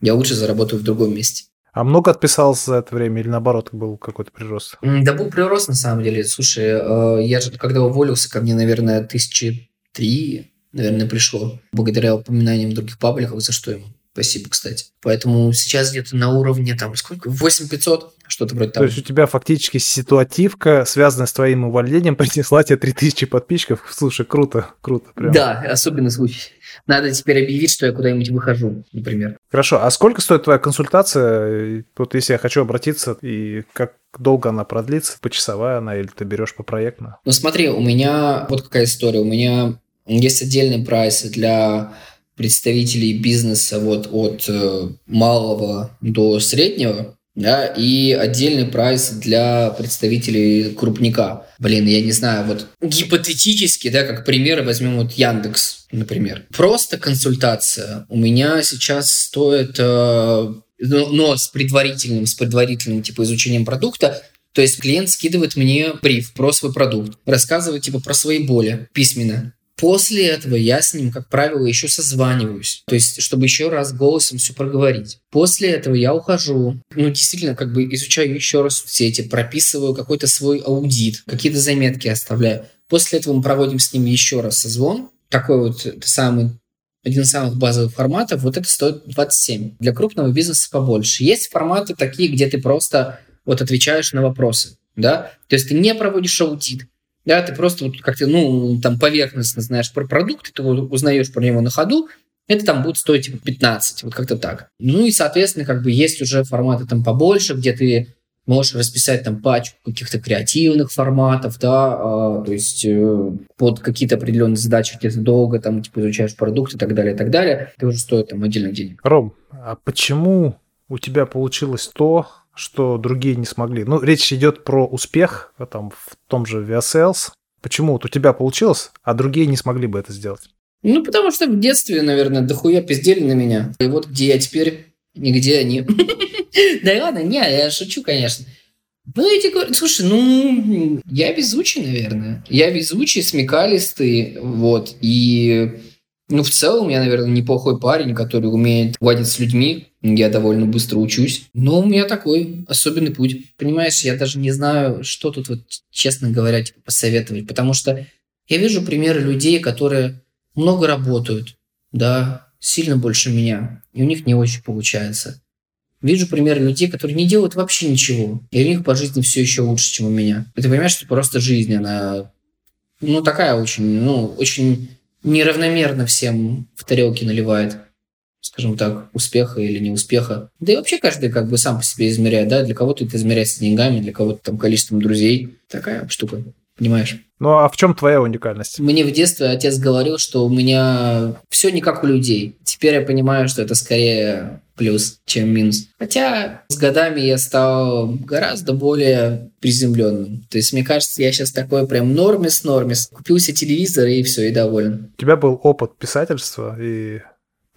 Я лучше заработаю в другом месте. А много отписался за это время или наоборот был какой-то прирост? Да был прирост на самом деле. Слушай, э, я же когда уволился, ко мне, наверное, тысячи три, наверное, пришло. Благодаря упоминаниям других пабликов, за что ему Спасибо, кстати. Поэтому сейчас где-то на уровне там сколько? 8500, что-то вроде того. То есть у тебя фактически ситуативка, связанная с твоим увольнением, принесла тебе 3000 подписчиков. Слушай, круто, круто. Прям. Да, особенный случай. Надо теперь объявить, что я куда-нибудь выхожу, например. Хорошо, а сколько стоит твоя консультация? Вот если я хочу обратиться, и как долго она продлится? Почасовая она или ты берешь по проектно? Ну смотри, у меня вот какая история. У меня есть отдельный прайс для представителей бизнеса вот от э, малого до среднего, да, и отдельный прайс для представителей крупника. Блин, я не знаю, вот гипотетически, да, как пример возьмем вот Яндекс, например. Просто консультация у меня сейчас стоит, э, но с предварительным, с предварительным типа изучением продукта, то есть клиент скидывает мне бриф про свой продукт, рассказывает типа про свои боли письменно. После этого я с ним, как правило, еще созваниваюсь, то есть, чтобы еще раз голосом все проговорить. После этого я ухожу, ну, действительно, как бы изучаю еще раз соцсети, прописываю какой-то свой аудит, какие-то заметки оставляю. После этого мы проводим с ним еще раз созвон, такой вот самый один из самых базовых форматов, вот это стоит 27. Для крупного бизнеса побольше. Есть форматы такие, где ты просто вот отвечаешь на вопросы, да, то есть ты не проводишь аудит, да, ты просто вот как-то, ну, там поверхностно знаешь про продукт, ты узнаешь про него на ходу, это там будет стоить типа 15, вот как-то так. Ну и, соответственно, как бы есть уже форматы там побольше, где ты можешь расписать там пачку каких-то креативных форматов, да, а, то есть э, под какие-то определенные задачи, где ты долго там типа изучаешь продукт и так далее, и так далее, это уже стоит там отдельных денег. Ром, а почему у тебя получилось то, что другие не смогли. Ну, речь идет про успех а там, в том же Viasales. Почему вот у тебя получилось, а другие не смогли бы это сделать? Ну, потому что в детстве, наверное, дохуя пиздели на меня. И вот где я теперь, нигде они. Да ладно, не, я шучу, конечно. Ну, я тебе говорю, слушай, ну, я везучий, наверное. Я везучий, смекалистый, вот. И ну, в целом, я, наверное, неплохой парень, который умеет ладить с людьми. Я довольно быстро учусь. Но у меня такой особенный путь. Понимаешь, я даже не знаю, что тут, вот, честно говоря, типа, посоветовать. Потому что я вижу примеры людей, которые много работают, да, сильно больше меня. И у них не очень получается. Вижу примеры людей, которые не делают вообще ничего. И у них по жизни все еще лучше, чем у меня. И ты понимаешь, что просто жизнь, она, ну, такая очень, ну, очень неравномерно всем в тарелке наливает, скажем так, успеха или неуспеха. Да и вообще каждый как бы сам по себе измеряет, да, для кого-то это измеряется деньгами, для кого-то там количеством друзей. Такая штука, понимаешь? Ну а в чем твоя уникальность? Мне в детстве отец говорил, что у меня все не как у людей. Теперь я понимаю, что это скорее плюс, чем минус. Хотя с годами я стал гораздо более приземленным. То есть, мне кажется, я сейчас такой прям нормис-нормис. Купил себе телевизор и все, и доволен. У тебя был опыт писательства, и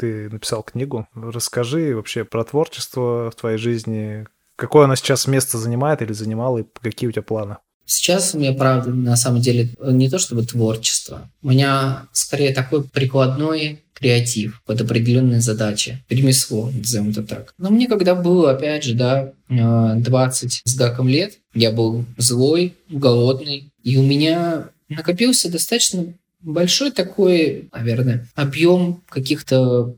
ты написал книгу. Расскажи вообще про творчество в твоей жизни. Какое оно сейчас место занимает или занимало, и какие у тебя планы? Сейчас у меня, правда, на самом деле, не то чтобы творчество. У меня скорее такой прикладной креатив под определенные задачи. Ремесло, назовем это так. Но мне когда было, опять же, да, 20 с гаком лет, я был злой, голодный, и у меня накопился достаточно большой такой, наверное, объем каких-то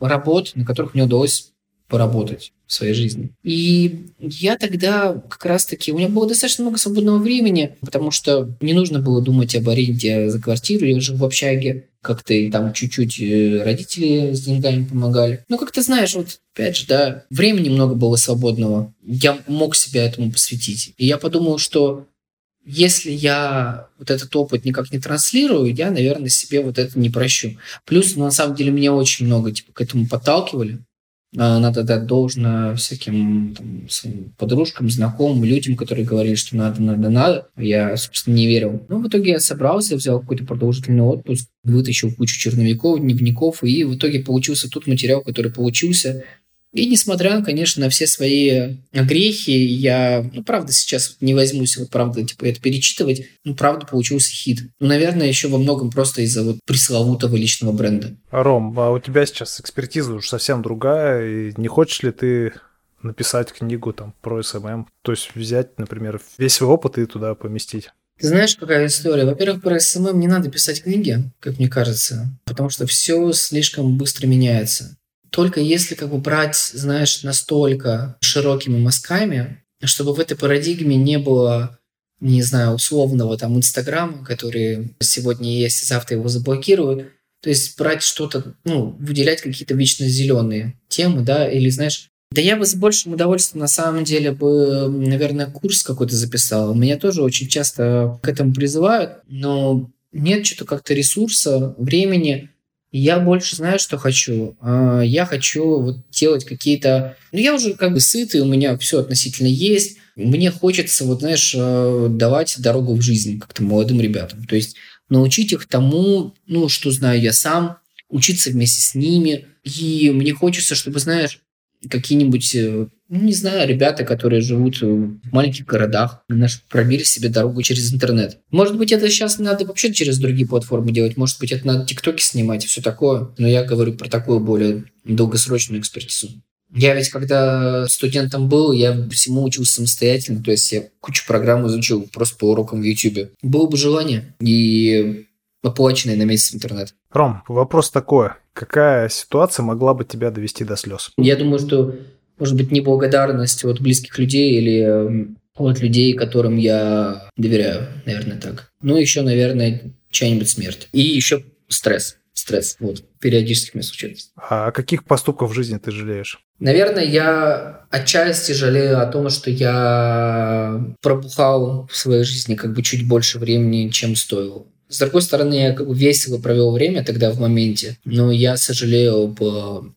работ, на которых мне удалось поработать в своей жизни. И я тогда как раз-таки... У меня было достаточно много свободного времени, потому что не нужно было думать об аренде за квартиру. Я жил в общаге, как-то и там чуть-чуть э, родители с деньгами помогали. Ну, как ты знаешь, вот опять же, да, времени много было свободного. Я мог себя этому посвятить. И я подумал, что если я вот этот опыт никак не транслирую, я, наверное, себе вот это не прощу. Плюс, ну, на самом деле, меня очень много типа, к этому подталкивали. А, надо дать должное всяким там, своим подружкам, знакомым, людям, которые говорили, что надо, надо, надо. Я, собственно, не верил. Но в итоге я собрался, взял какой-то продолжительный отпуск, вытащил кучу черновиков, дневников, и в итоге получился тот материал, который получился. И несмотря, конечно, на все свои грехи, я, ну, правда, сейчас не возьмусь, вот, правда, типа, это перечитывать, ну, правда, получился хит. Ну, наверное, еще во многом просто из-за вот пресловутого личного бренда. Ром, а у тебя сейчас экспертиза уж совсем другая, и не хочешь ли ты написать книгу там про СММ? То есть взять, например, весь свой опыт и туда поместить? Ты знаешь, какая история? Во-первых, про СММ не надо писать книги, как мне кажется, потому что все слишком быстро меняется только если как бы брать, знаешь, настолько широкими мазками, чтобы в этой парадигме не было, не знаю, условного там Инстаграма, который сегодня есть, завтра его заблокируют. То есть брать что-то, ну, выделять какие-то вечно зеленые темы, да, или, знаешь, да я бы с большим удовольствием на самом деле бы, наверное, курс какой-то записал. Меня тоже очень часто к этому призывают, но нет что-то как-то ресурса, времени, я больше знаю, что хочу. А, я хочу вот делать какие-то... Ну, я уже как бы сытый, у меня все относительно есть. Мне хочется, вот знаешь, э, давать дорогу в жизнь как-то молодым ребятам. То есть научить их тому, ну, что знаю я сам, учиться вместе с ними. И мне хочется, чтобы, знаешь, какие-нибудь, э, ну, не знаю, ребята, которые живут в маленьких городах, наш, пробили себе дорогу через интернет. Может быть, это сейчас надо вообще через другие платформы делать, может быть, это надо тиктоки снимать и все такое, но я говорю про такую более долгосрочную экспертизу. Я ведь когда студентом был, я всему учился самостоятельно, то есть я кучу программ изучил просто по урокам в YouTube. Было бы желание и оплаченный на месяц интернет. Ром, вопрос такой. Какая ситуация могла бы тебя довести до слез? Я думаю, что, может быть, неблагодарность от близких людей или эм, от людей, которым я доверяю, наверное, так. Ну, еще, наверное, чья-нибудь смерть. И еще стресс. Стресс, вот, периодически мне случается. А каких поступков в жизни ты жалеешь? Наверное, я отчасти жалею о том, что я пробухал в своей жизни как бы чуть больше времени, чем стоило. С другой стороны, я как бы весело провел время тогда в моменте, но я сожалею об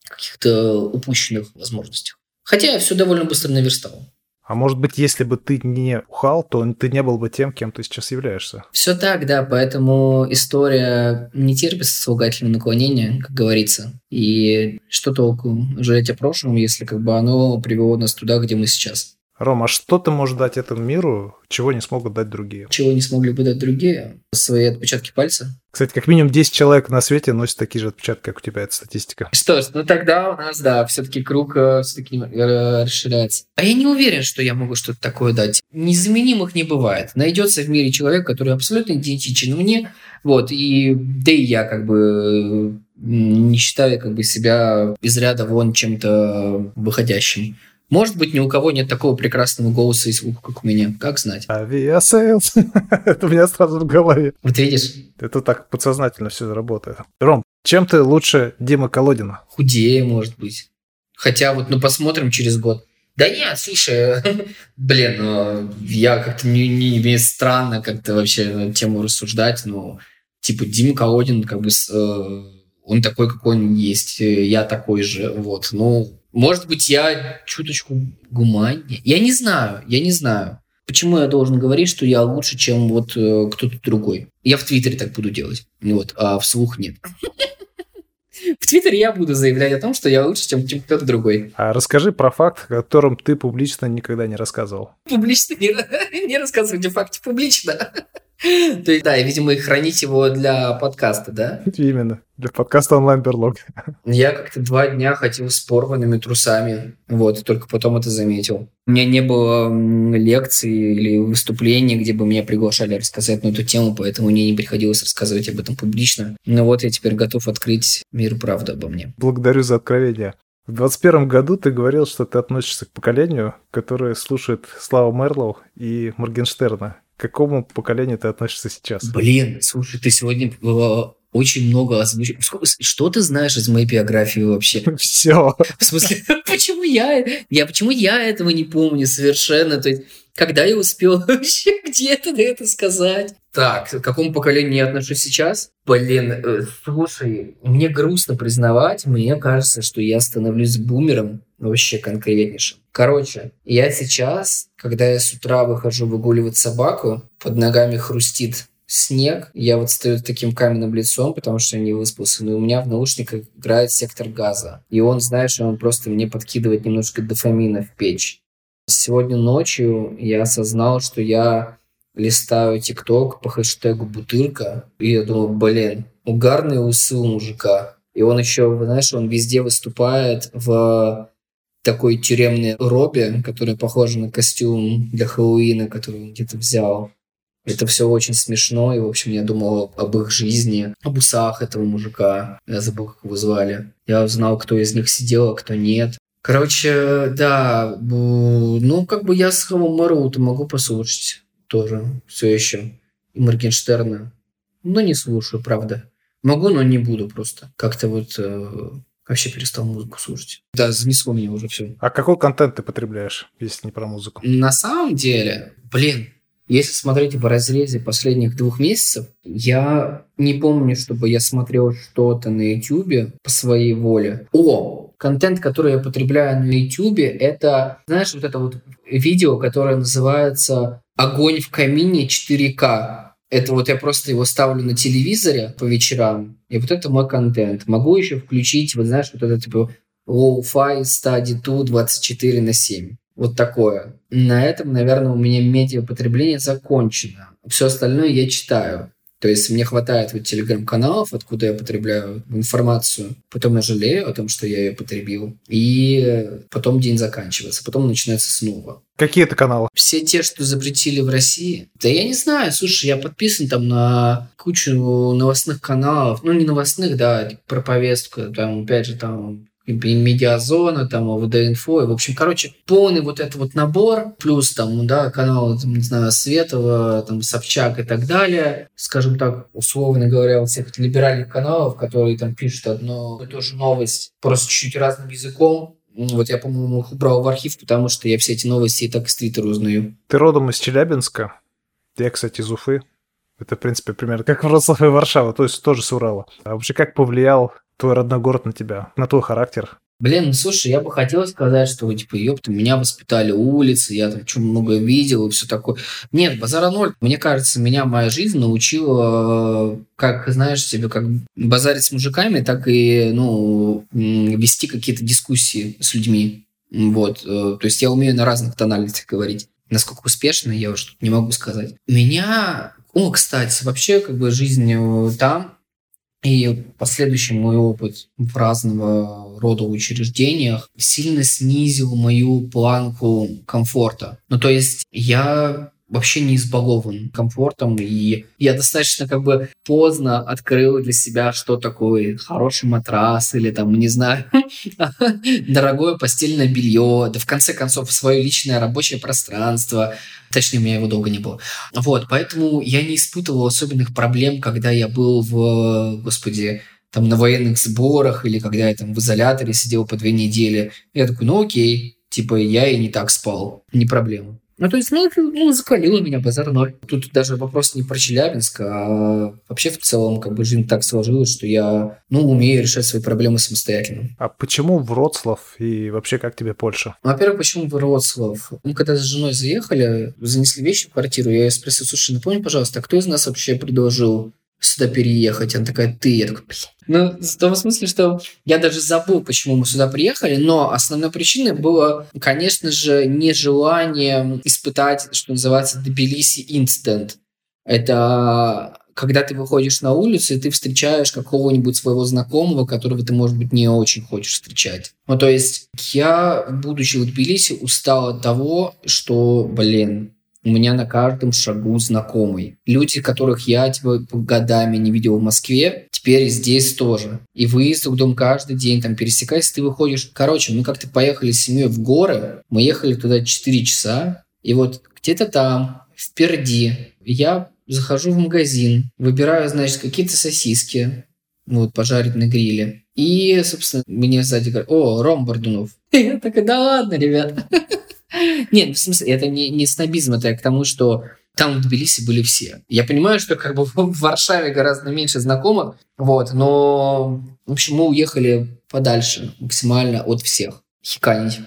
каких-то упущенных возможностях. Хотя я все довольно быстро наверстал. А может быть, если бы ты не ухал, то ты не был бы тем, кем ты сейчас являешься. Все так, да, поэтому история не терпит сослагательного наклонения, как говорится. И что толку жалеть о прошлом, если как бы оно привело нас туда, где мы сейчас. Рома, а что ты можешь дать этому миру, чего не смогут дать другие? Чего не смогли бы дать другие? Свои отпечатки пальца. Кстати, как минимум 10 человек на свете носят такие же отпечатки, как у тебя, это статистика. Что ж, ну тогда у нас, да, все-таки круг э, все-таки э, расширяется. А я не уверен, что я могу что-то такое дать. Незаменимых не бывает. Найдется в мире человек, который абсолютно идентичен мне, вот, и да и я как бы не считаю как бы себя из ряда вон чем-то выходящим. Может быть, ни у кого нет такого прекрасного голоса и звука, как у меня. Как знать? Aviasales. Это у меня сразу в голове. Вот видишь? Это так подсознательно все работает. Ром, чем ты лучше Димы Колодина? Худее, может быть. Хотя вот, ну, посмотрим через год. Да нет, слушай, блин, ну, я как-то не, не мне странно как-то вообще на тему рассуждать, но типа Дима Колодин, как бы, э, он такой, какой он есть, э, я такой же, вот, ну, может быть, я чуточку гуманнее. Я не знаю, я не знаю. Почему я должен говорить, что я лучше, чем вот э, кто-то другой? Я в Твиттере так буду делать, вот, а вслух нет. В Твиттере я буду заявлять о том, что я лучше, чем, чем кто-то другой. А расскажи про факт, о котором ты публично никогда не рассказывал. Публично не, не рассказывать о факте публично. То есть, да, и, видимо, и хранить его для подкаста, да? Именно, для подкаста онлайн-берлог. Я как-то два дня ходил с порванными трусами, вот, и только потом это заметил. У меня не было лекции или выступлений, где бы меня приглашали рассказать на эту тему, поэтому мне не приходилось рассказывать об этом публично. Но вот я теперь готов открыть мир правды обо мне. Благодарю за откровение. В 21 году ты говорил, что ты относишься к поколению, которое слушает Слава Мерлоу и Моргенштерна. К какому поколению ты относишься сейчас? Блин, слушай, ты сегодня очень много озвучил. Что ты знаешь из моей биографии вообще? Все. В смысле, почему я, я, почему я этого не помню совершенно? То есть, когда я успел вообще где-то это сказать? Так, к какому поколению я отношусь сейчас? Блин, э, слушай, мне грустно признавать, мне кажется, что я становлюсь бумером вообще конкретнейшим. Короче, я сейчас, когда я с утра выхожу выгуливать собаку, под ногами хрустит снег, я вот стою таким каменным лицом, потому что я не выспался, но у меня в наушниках играет сектор газа. И он, знаешь, он просто мне подкидывает немножко дофамина в печь. Сегодня ночью я осознал, что я листаю ТикТок по хэштегу «Бутырка», и я думаю, блин, угарные усы у мужика. И он еще, знаешь, он везде выступает в такой тюремной робе, которая похожа на костюм для Хэллоуина, который он где-то взял. Это все очень смешно, и, в общем, я думал об их жизни, об усах этого мужика. Я забыл, как его звали. Я узнал, кто из них сидел, а кто нет. Короче, да, ну, как бы я с Хэмом Мэроу-то могу послушать тоже все еще. И Моргенштерна. Но не слушаю, правда. Могу, но не буду просто. Как-то вот э, вообще перестал музыку слушать. Да, занесло меня уже все. А какой контент ты потребляешь, если не про музыку? На самом деле, блин, если смотреть в разрезе последних двух месяцев, я не помню, чтобы я смотрел что-то на YouTube по своей воле. О, контент, который я потребляю на YouTube, это, знаешь, вот это вот видео, которое называется «Огонь в камине 4К». Это вот я просто его ставлю на телевизоре по вечерам, и вот это мой контент. Могу еще включить, вот знаешь, вот это типа low-fi study 2 24 на 7. Вот такое. На этом, наверное, у меня медиапотребление закончено. Все остальное я читаю. То есть мне хватает вот телеграм-каналов, откуда я потребляю информацию. Потом я жалею о том, что я ее потребил. И потом день заканчивается. Потом начинается снова. Какие это каналы? Все те, что запретили в России. Да я не знаю. Слушай, я подписан там на кучу новостных каналов. Ну, не новостных, да, про повестку. Там, опять же, там медиазона, там, ОВД-инфо, в общем, короче, полный вот этот вот набор, плюс там, да, каналы, там, не знаю, Светова, там, Собчак и так далее, скажем так, условно говоря, вот всех либеральных каналов, которые там пишут одну и ту же новость, просто чуть-чуть разным языком, вот я, по-моему, их убрал в архив, потому что я все эти новости и так из Твиттера узнаю. Ты родом из Челябинска? Я, кстати, из Уфы. Это, в принципе, примерно как Вроцлав и Варшава, то есть тоже с Урала. А вообще как повлиял твой родной город на тебя, на твой характер? Блин, ну слушай, я бы хотел сказать, что, типа, ёпта, меня воспитали улицы, я там что много видел и все такое. Нет, базара ноль. Мне кажется, меня моя жизнь научила, как, знаешь, себе как базарить с мужиками, так и, ну, вести какие-то дискуссии с людьми. Вот. Э, то есть я умею на разных тональностях говорить. Насколько успешно, я тут не могу сказать. Меня... О, кстати, вообще, как бы жизнь э, там, и последующий мой опыт в разного рода учреждениях сильно снизил мою планку комфорта. Ну, то есть я вообще не избалован комфортом, и я достаточно как бы поздно открыл для себя, что такое хороший матрас или там, не знаю, дорогое постельное белье, да в конце концов свое личное рабочее пространство, Точнее, у меня его долго не было. Вот, поэтому я не испытывал особенных проблем, когда я был в, господи, там на военных сборах или когда я там в изоляторе сидел по две недели. Я такой, ну окей, типа я и не так спал, не проблема. Ну, то есть, ну, ну закалило меня базар ноль. Тут даже вопрос не про Челябинск, а вообще в целом как бы жизнь так сложилась, что я, ну, умею решать свои проблемы самостоятельно. А почему Вроцлав и вообще как тебе Польша? Ну, во-первых, почему Вроцлав? Мы когда с женой заехали, занесли вещи в квартиру, я ее спросил, слушай, напомни, пожалуйста, а кто из нас вообще предложил сюда переехать. Она такая, ты. Я такой, блин. Ну, в том смысле, что я даже забыл, почему мы сюда приехали, но основной причиной было, конечно же, нежелание испытать, что называется, Тбилиси инцидент. Это когда ты выходишь на улицу, и ты встречаешь какого-нибудь своего знакомого, которого ты, может быть, не очень хочешь встречать. Ну, то есть я, будучи в Тбилиси, устал от того, что, блин, у меня на каждом шагу знакомый. Люди, которых я типа, годами не видел в Москве, теперь здесь тоже. И выезд в дом каждый день, там пересекаясь, ты выходишь. Короче, мы как-то поехали с семьей в горы, мы ехали туда 4 часа, и вот где-то там, впереди, я захожу в магазин, выбираю, значит, какие-то сосиски, вот, пожарить на гриле. И, собственно, мне сзади говорят, о, Ром Бордунов. Я такая, да ладно, ребята. Нет, в смысле, это не, не снобизм, это к тому, что там в Тбилиси были все. Я понимаю, что как бы в Варшаве гораздо меньше знакомых, вот, но, в общем, мы уехали подальше максимально от всех. Хиканить.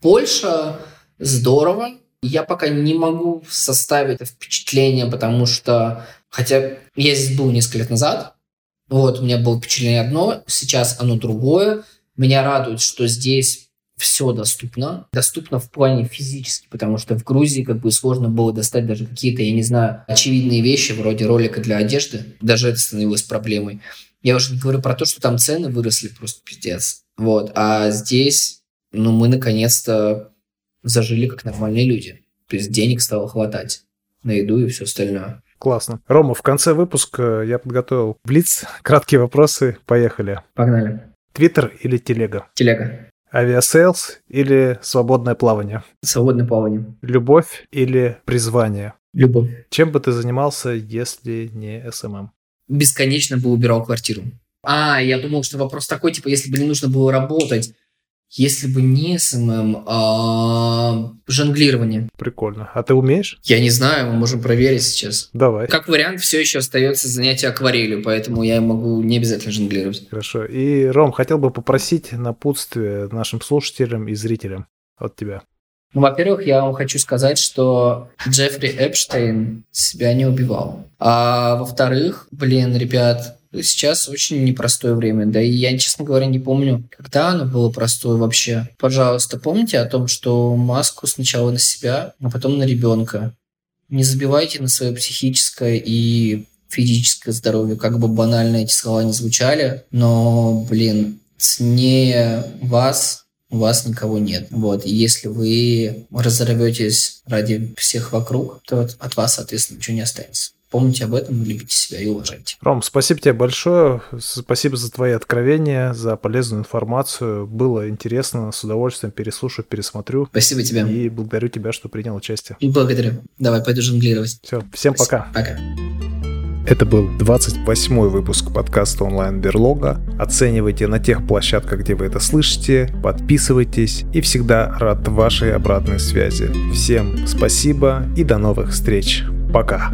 Польша здорово, я пока не могу составить впечатление, потому что, хотя я здесь был несколько лет назад, вот, у меня было впечатление одно, сейчас оно другое. Меня радует, что здесь все доступно. Доступно в плане физически, потому что в Грузии как бы сложно было достать даже какие-то, я не знаю, очевидные вещи вроде ролика для одежды. Даже это становилось проблемой. Я уже не говорю про то, что там цены выросли просто пиздец. Вот. А здесь, ну, мы наконец-то зажили как нормальные люди. То есть денег стало хватать на еду и все остальное. Классно. Рома, в конце выпуска я подготовил блиц. Краткие вопросы. Поехали. Погнали. Твиттер или телега? Телега. Aviasales или свободное плавание? Свободное плавание. Любовь или призвание? Любовь. Чем бы ты занимался, если не СММ? Бесконечно бы убирал квартиру. А, я думал, что вопрос такой, типа, если бы не нужно было работать, если бы не СММ, а жонглирование. Прикольно. А ты умеешь? Я не знаю, мы можем проверить сейчас. Давай. Как вариант, все еще остается занятие акварелью, поэтому я могу не обязательно жонглировать. Хорошо. И, Ром, хотел бы попросить напутствие нашим слушателям и зрителям от тебя. Ну, во-первых, я вам хочу сказать, что Джеффри Эпштейн себя не убивал. А во-вторых, блин, ребят, сейчас очень непростое время. Да и я, честно говоря, не помню, когда оно было простое вообще. Пожалуйста, помните о том, что маску сначала на себя, а потом на ребенка. Не забивайте на свое психическое и физическое здоровье, как бы банально эти слова не звучали, но, блин, ценнее вас у вас никого нет. Вот. И если вы разорветесь ради всех вокруг, то от вас, соответственно, ничего не останется. Помните об этом, любите себя и уважайте. Ром, спасибо тебе большое. Спасибо за твои откровения, за полезную информацию. Было интересно, с удовольствием переслушаю, пересмотрю. Спасибо тебе. И благодарю тебя, что принял участие. И благодарю. Давай, пойду жонглировать. Все, всем Спасибо. пока. Пока. Это был 28 выпуск подкаста онлайн Берлога. Оценивайте на тех площадках, где вы это слышите, подписывайтесь и всегда рад вашей обратной связи. Всем спасибо и до новых встреч. Пока.